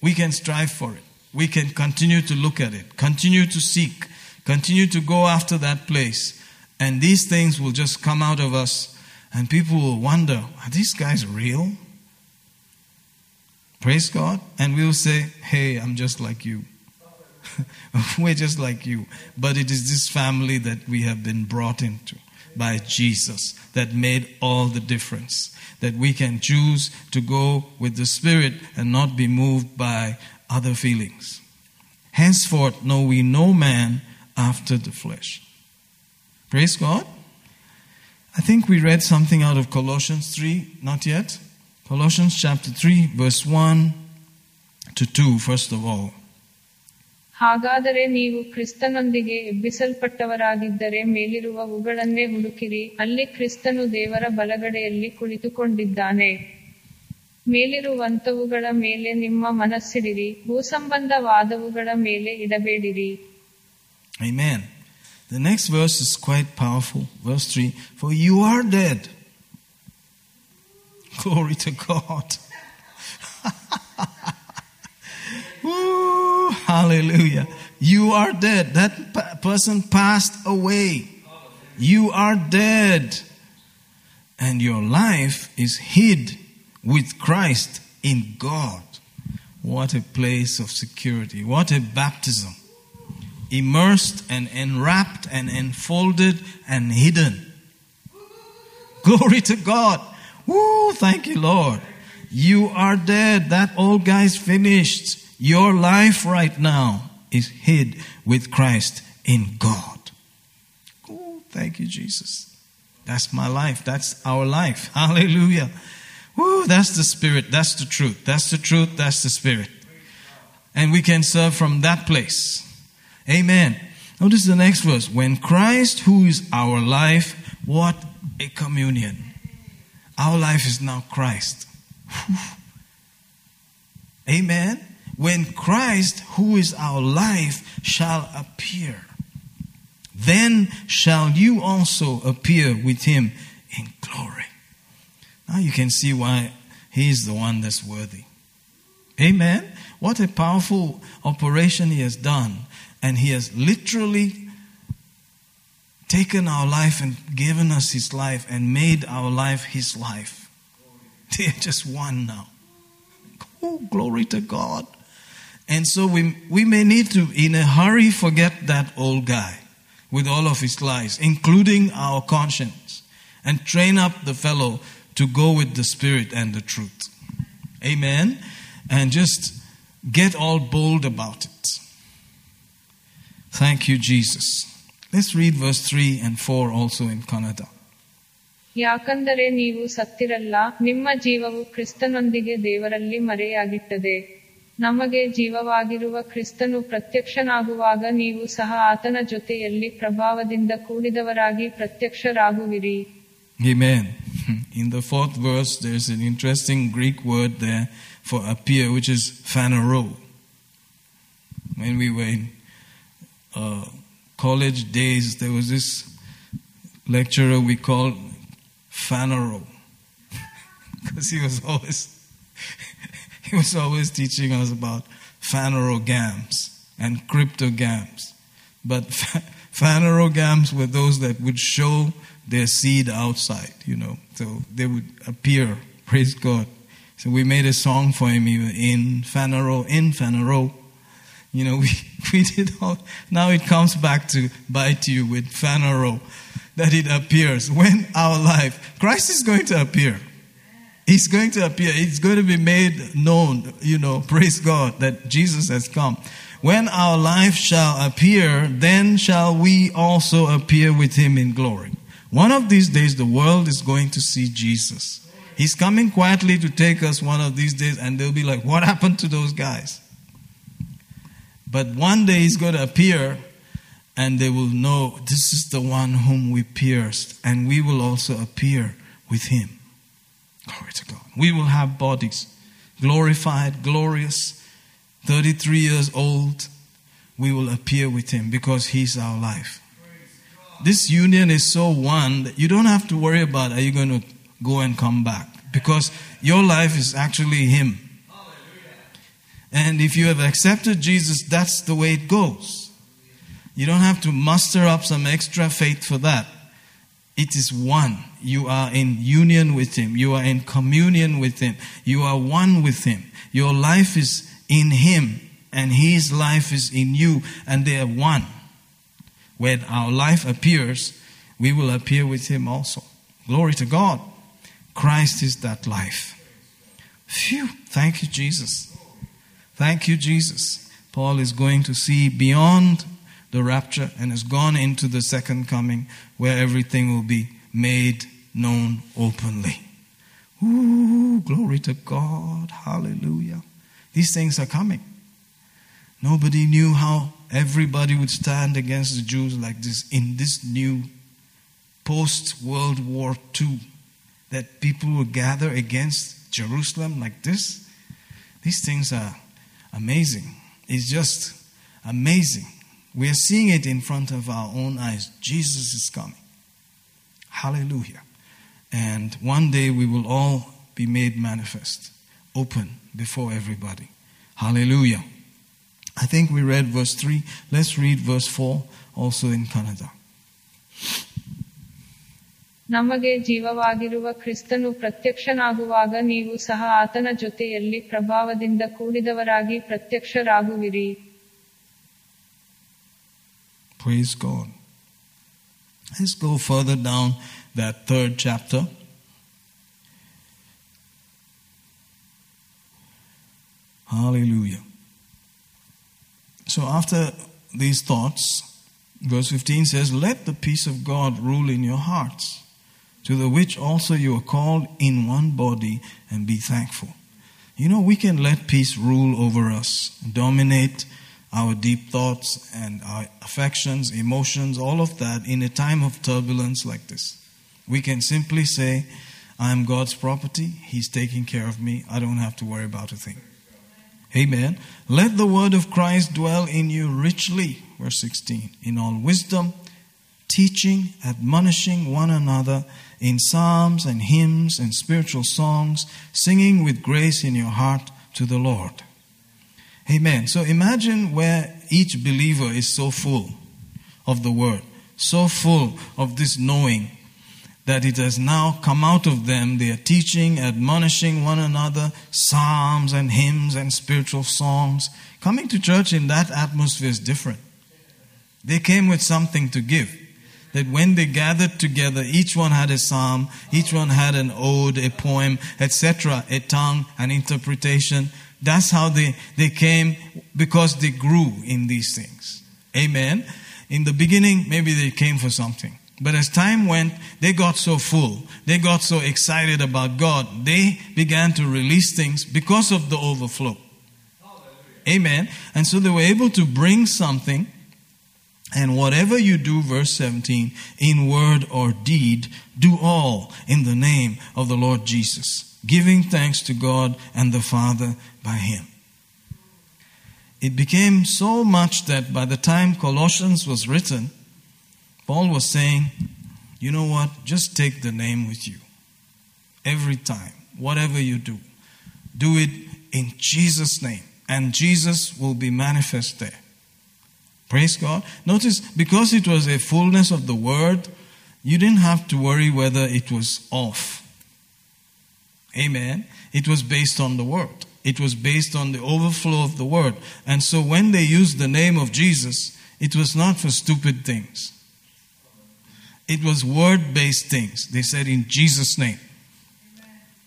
We can strive for it. We can continue to look at it, continue to seek, continue to go after that place. And these things will just come out of us, and people will wonder are these guys real? Praise God. And we'll say, hey, I'm just like you. We're just like you. But it is this family that we have been brought into by Jesus that made all the difference. That we can choose to go with the Spirit and not be moved by other feelings. Henceforth, know we no man after the flesh. Praise God. I think we read something out of Colossians 3, not yet. Colossians chapter 3, verse 1 to 2, first of all. ಹಾಗಾದರೆ ನೀವು ಕ್ರಿಸ್ತನೊಂದಿಗೆ ಎಬ್ಬಿಸಲ್ಪಟ್ಟವರಾಗಿದ್ದರೆ ಮೇಲಿರುವ ಉಗಳನ್ನೇ ಹುಡುಕಿರಿ ಅಲ್ಲಿ ಕ್ರಿಸ್ತನು ದೇವರ ಬಲಗಡೆಯಲ್ಲಿ ಕುಳಿತುಕೊಂಡಿದ್ದಾನೆ ಮೇಲಿರುವಂತವುಗಳ ಮೇಲೆ ನಿಮ್ಮ ಮನಸ್ಸಿಡಿರಿ ಭೂಸಂಬಂಧವಾದವುಗಳ ಮೇಲೆ ಇಡಬೇಡಿರಿ. The next verse is quite powerful. Verse 3 For you are dead. Glory to God. Hallelujah. You are dead. That p- person passed away. You are dead. And your life is hid with Christ in God. What a place of security. What a baptism. Immersed and enwrapped and enfolded and hidden. Glory to God. Woo, thank you, Lord. You are dead. That old guy's finished. Your life right now is hid with Christ in God. Oh, thank you, Jesus. That's my life. That's our life. Hallelujah. Woo, that's the spirit. That's the truth. That's the truth. That's the spirit. And we can serve from that place. Amen. Notice the next verse. When Christ, who is our life, what a communion. Our life is now Christ. Amen. When Christ, who is our life, shall appear, then shall you also appear with him in glory. Now you can see why he is the one that's worthy. Amen. What a powerful operation he has done. And he has literally taken our life and given us his life and made our life his life. They are just one now. Oh, glory to God. And so we, we may need to, in a hurry, forget that old guy with all of his lies, including our conscience, and train up the fellow to go with the Spirit and the truth. Amen. And just get all bold about it. Thank you, Jesus. Let's read verse 3 and 4 also in Kannada. ಯಾಕಂದರೆ ನೀವು ಸತ್ತಿರಲ್ಲ ನಿಮ್ಮ ಜೀವವು ಕ್ರಿಸ್ತನೊಂದಿಗೆ ದೇವರಲ್ಲಿ ಮರೆಯಾಗಿಟ್ಟದೆ ನಮಗೆ ಜೀವವಾಗಿರುವ ಕ್ರಿಸ್ತನು ಪ್ರತ್ಯಕ್ಷನಾಗುವಾಗ ನೀವು ಸಹ ಆತನ ಜೊತೆಯಲ್ಲಿ ಪ್ರಭಾವದಿಂದ ಕೂಡಿದವರಾಗಿ ಪ್ರತ್ಯಕ್ಷರಾಗುವಿರಿ Amen. In the fourth verse, there's an interesting Greek word there for appear, which is phanero. When we were in uh, college days, there was this lecturer we called Phanero. Because he was always he was always teaching us about phanerogams and cryptograms. But phanerogams were those that would show their seed outside, you know. So they would appear. Praise God. So we made a song for him in Phanero, in Phanero. You know, we, we did all, now it comes back to bite you with Phanero. that it appears when our life, Christ is going to appear. He's going to appear. It's going to be made known, you know, praise God that Jesus has come. When our life shall appear, then shall we also appear with him in glory. One of these days, the world is going to see Jesus. He's coming quietly to take us one of these days, and they'll be like, What happened to those guys? But one day he's going to appear, and they will know this is the one whom we pierced, and we will also appear with him. Glory to God. We will have bodies glorified, glorious, 33 years old. We will appear with him because he's our life. This union is so one that you don't have to worry about are you going to go and come back because your life is actually him. And if you have accepted Jesus, that's the way it goes. You don't have to muster up some extra faith for that. It is one. You are in union with Him. You are in communion with Him. You are one with Him. Your life is in Him, and His life is in you, and they are one. When our life appears, we will appear with Him also. Glory to God. Christ is that life. Phew. Thank you, Jesus. Thank you, Jesus. Paul is going to see beyond the rapture and has gone into the second coming where everything will be made known openly. Ooh, glory to God. Hallelujah. These things are coming. Nobody knew how everybody would stand against the Jews like this in this new post World War II, that people would gather against Jerusalem like this. These things are amazing. It's just amazing. We are seeing it in front of our own eyes. Jesus is coming. Hallelujah. And one day we will all be made manifest, open before everybody. Hallelujah. I think we read verse 3. Let's read verse 4 also in Kannada. ನಮಗೆ ಜೀವವಾಗಿರುವ ಕ್ರಿಸ್ತನು ಪ್ರತ್ಯಕ್ಷನಾಗುವಾಗ ನೀವು ಸಹ ಆತನ ಜೊತೆಯಲ್ಲಿ ಪ್ರಭಾವದಿಂದ ಕೂಡಿದವರಾಗಿ ಪ್ರತ್ಯಕ್ಷರಾಗುವಿರಿ Praise God. Let's go further down that third chapter. Hallelujah. So, after these thoughts, verse 15 says, Let the peace of God rule in your hearts, to the which also you are called in one body, and be thankful. You know, we can let peace rule over us, dominate our deep thoughts and our affections, emotions, all of that in a time of turbulence like this. We can simply say, I am God's property. He's taking care of me. I don't have to worry about a thing. Amen. Let the word of Christ dwell in you richly, verse 16, in all wisdom, teaching, admonishing one another in psalms and hymns and spiritual songs, singing with grace in your heart to the Lord. Amen. So imagine where each believer is so full of the word, so full of this knowing that it has now come out of them. They are teaching, admonishing one another, psalms and hymns and spiritual songs. Coming to church in that atmosphere is different. They came with something to give. That when they gathered together, each one had a psalm, each one had an ode, a poem, etc., a tongue, an interpretation. That's how they, they came because they grew in these things. Amen. In the beginning, maybe they came for something. But as time went, they got so full. They got so excited about God. They began to release things because of the overflow. Amen. And so they were able to bring something. And whatever you do, verse 17, in word or deed, do all in the name of the Lord Jesus, giving thanks to God and the Father by Him. It became so much that by the time Colossians was written, Paul was saying, you know what? Just take the name with you. Every time, whatever you do, do it in Jesus' name, and Jesus will be manifest there. Praise God. Notice, because it was a fullness of the word, you didn't have to worry whether it was off. Amen. It was based on the word. It was based on the overflow of the word. And so when they used the name of Jesus, it was not for stupid things. It was word based things. They said in Jesus' name.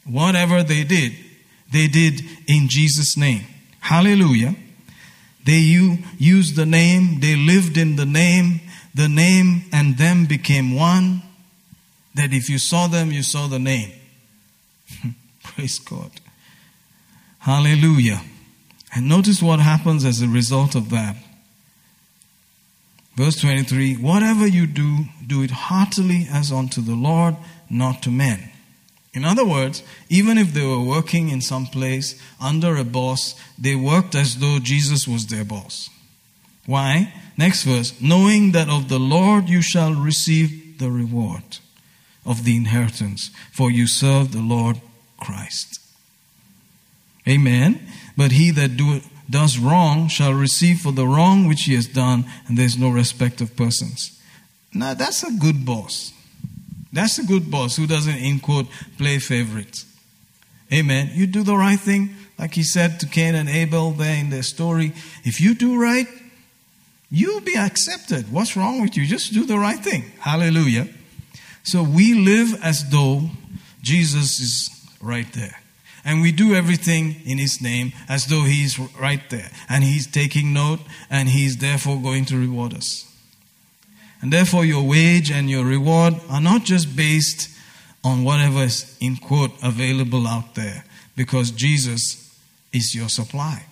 Whatever they did, they did in Jesus' name. Hallelujah. They used the name, they lived in the name, the name and them became one. That if you saw them, you saw the name. Praise God. Hallelujah. And notice what happens as a result of that. Verse 23 Whatever you do, do it heartily as unto the Lord, not to men. In other words, even if they were working in some place under a boss, they worked as though Jesus was their boss. Why? Next verse knowing that of the Lord you shall receive the reward of the inheritance, for you serve the Lord Christ. Amen. But he that do, does wrong shall receive for the wrong which he has done, and there's no respect of persons. Now, that's a good boss. That's a good boss who doesn't, in quote, play favorites. Amen. You do the right thing, like he said to Cain and Abel there in their story. If you do right, you'll be accepted. What's wrong with you? Just do the right thing. Hallelujah. So we live as though Jesus is right there. And we do everything in His name as though He's right there. And He's taking note and He's therefore going to reward us. And therefore, your wage and your reward are not just based on whatever is, in quote, available out there, because Jesus is your supply.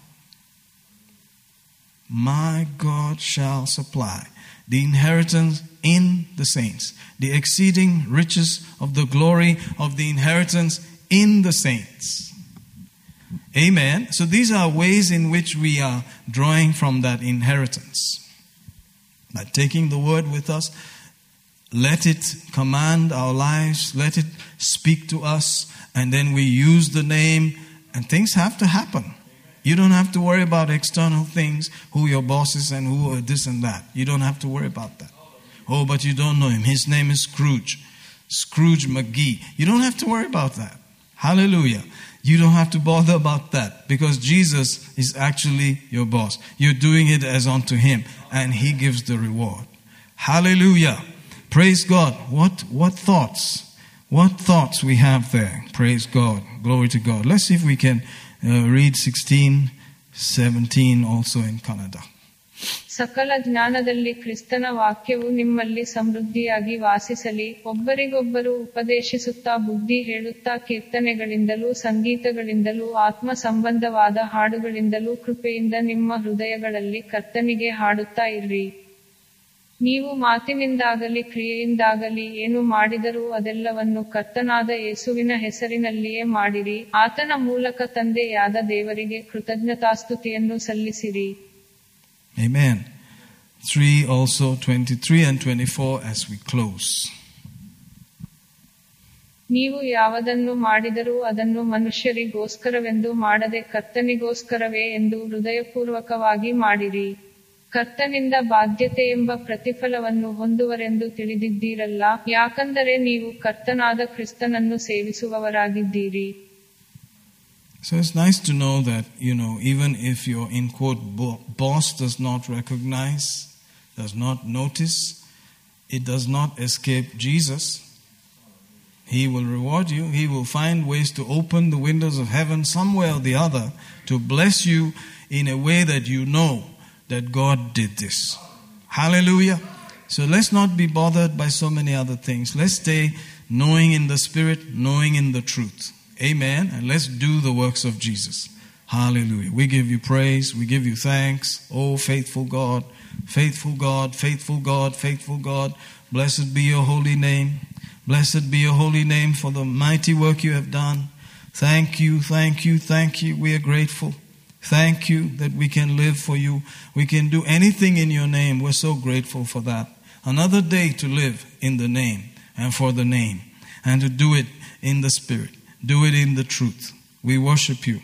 My God shall supply the inheritance in the saints, the exceeding riches of the glory of the inheritance in the saints. Amen. So these are ways in which we are drawing from that inheritance. By taking the word with us, let it command our lives, let it speak to us, and then we use the name, and things have to happen. You don't have to worry about external things, who your boss is and who are this and that. You don't have to worry about that. Oh, but you don't know him. His name is Scrooge. Scrooge McGee. You don't have to worry about that. Hallelujah. You don't have to bother about that because Jesus is actually your boss. You're doing it as unto him and he gives the reward. Hallelujah. Praise God. What, what thoughts? What thoughts we have there. Praise God. Glory to God. Let's see if we can uh, read 16, 17 also in Kannada. ಸಕಲ ಜ್ಞಾನದಲ್ಲಿ ಕ್ರಿಸ್ತನ ವಾಕ್ಯವು ನಿಮ್ಮಲ್ಲಿ ಸಮೃದ್ಧಿಯಾಗಿ ವಾಸಿಸಲಿ. ಒಬ್ಬರಿಗೊಬ್ಬರು ಉಪದೇಶಿಸುತ್ತಾ ಬುದ್ಧಿ ಹೇಳುತ್ತಾ ಕೀರ್ತನೆಗಳಿಂದಲೂ ಸಂಗೀತಗಳಿಂದಲೂ ಆತ್ಮ ಸಂಬಂಧವಾದ ಹಾಡುಗಳಿಂದಲೂ ಕೃಪೆಯಿಂದ ನಿಮ್ಮ ಹೃದಯಗಳಲ್ಲಿ ಕರ್ತನಿಗೆ ಹಾಡುತ್ತಾ ಇರ್ರಿ. ನೀವು ಮಾತಿನಿಂದಾಗಲಿ ಕ್ರಿಯೆಯಿಂದಾಗಲಿ ಏನು ಮಾಡಿದರೂ ಅದೆಲ್ಲವನ್ನು ಕರ್ತನಾದ ಯೇಸುವಿನ ಹೆಸರಿನಲ್ಲಿಯೇ ಮಾಡಿರಿ. ಆತನ ಮೂಲಕ ತಂದೆಯಾದ ದೇವರಿಗೆ ಕೃತಜ್ಞತಾಸ್ತುತಿಯನ್ನು ಸಲ್ಲಿಸಿರಿ. Amen. 3 also 23 and 24 as we close. ನೀವು ಯಾವುದನ್ನು ಮಾಡಿದರೂ ಅದನ್ನು ಮನುಷ್ಯರಿಗೋಸ್ಕರವೆಂದು ಮಾಡದೆ ಕರ್ತನಿಗೋಸ್ಕರವೇ ಎಂದು ಹೃದಯಪೂರ್ವಕವಾಗಿ ಮಾಡಿರಿ ಕರ್ತನಿಂದ ಬಾಧ್ಯತೆ ಎಂಬ ಪ್ರತಿಫಲವನ್ನು ಹೊಂದುವರೆಂದು ತಿಳಿದಿದ್ದೀರಲ್ಲ, ಯಾಕಂದರೆ ನೀವು ಕರ್ತನಾದ ಕ್ರಿಸ್ತನನ್ನು ಸೇವಿಸುವವರಾಗಿದ್ದೀರಿ So it's nice to know that, you know, even if your, in quote, bo- boss does not recognize, does not notice, it does not escape Jesus. He will reward you. He will find ways to open the windows of heaven somewhere or the other to bless you in a way that you know that God did this. Hallelujah. So let's not be bothered by so many other things. Let's stay knowing in the Spirit, knowing in the truth. Amen. And let's do the works of Jesus. Hallelujah. We give you praise. We give you thanks. Oh, faithful God, faithful God, faithful God, faithful God. Blessed be your holy name. Blessed be your holy name for the mighty work you have done. Thank you, thank you, thank you. We are grateful. Thank you that we can live for you. We can do anything in your name. We're so grateful for that. Another day to live in the name and for the name and to do it in the spirit. Do it in the truth. We worship you.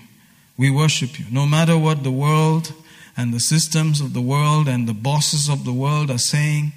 We worship you. No matter what the world and the systems of the world and the bosses of the world are saying,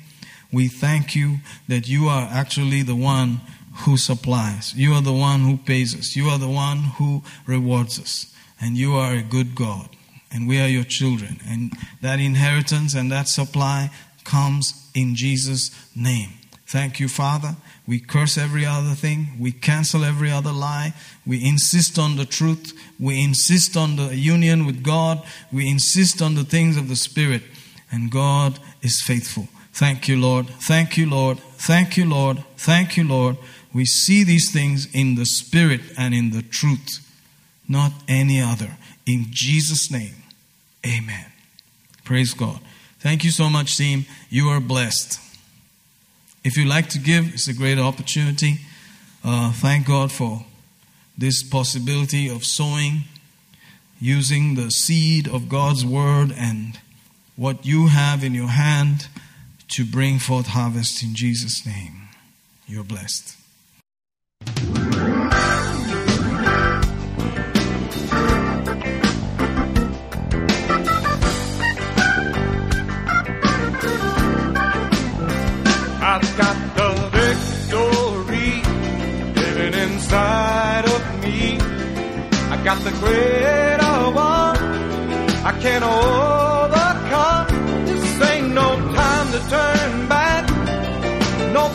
we thank you that you are actually the one who supplies. You are the one who pays us. You are the one who rewards us. And you are a good God. And we are your children. And that inheritance and that supply comes in Jesus' name. Thank you, Father. We curse every other thing. We cancel every other lie. We insist on the truth. We insist on the union with God. We insist on the things of the Spirit. And God is faithful. Thank you, Lord. Thank you, Lord. Thank you, Lord. Thank you, Lord. We see these things in the Spirit and in the truth, not any other. In Jesus' name, amen. Praise God. Thank you so much, team. You are blessed. If you like to give, it's a great opportunity. Uh, thank God for this possibility of sowing, using the seed of God's word and what you have in your hand to bring forth harvest in Jesus' name. You're blessed. The greater one I can overcome. This ain't no time to turn back, no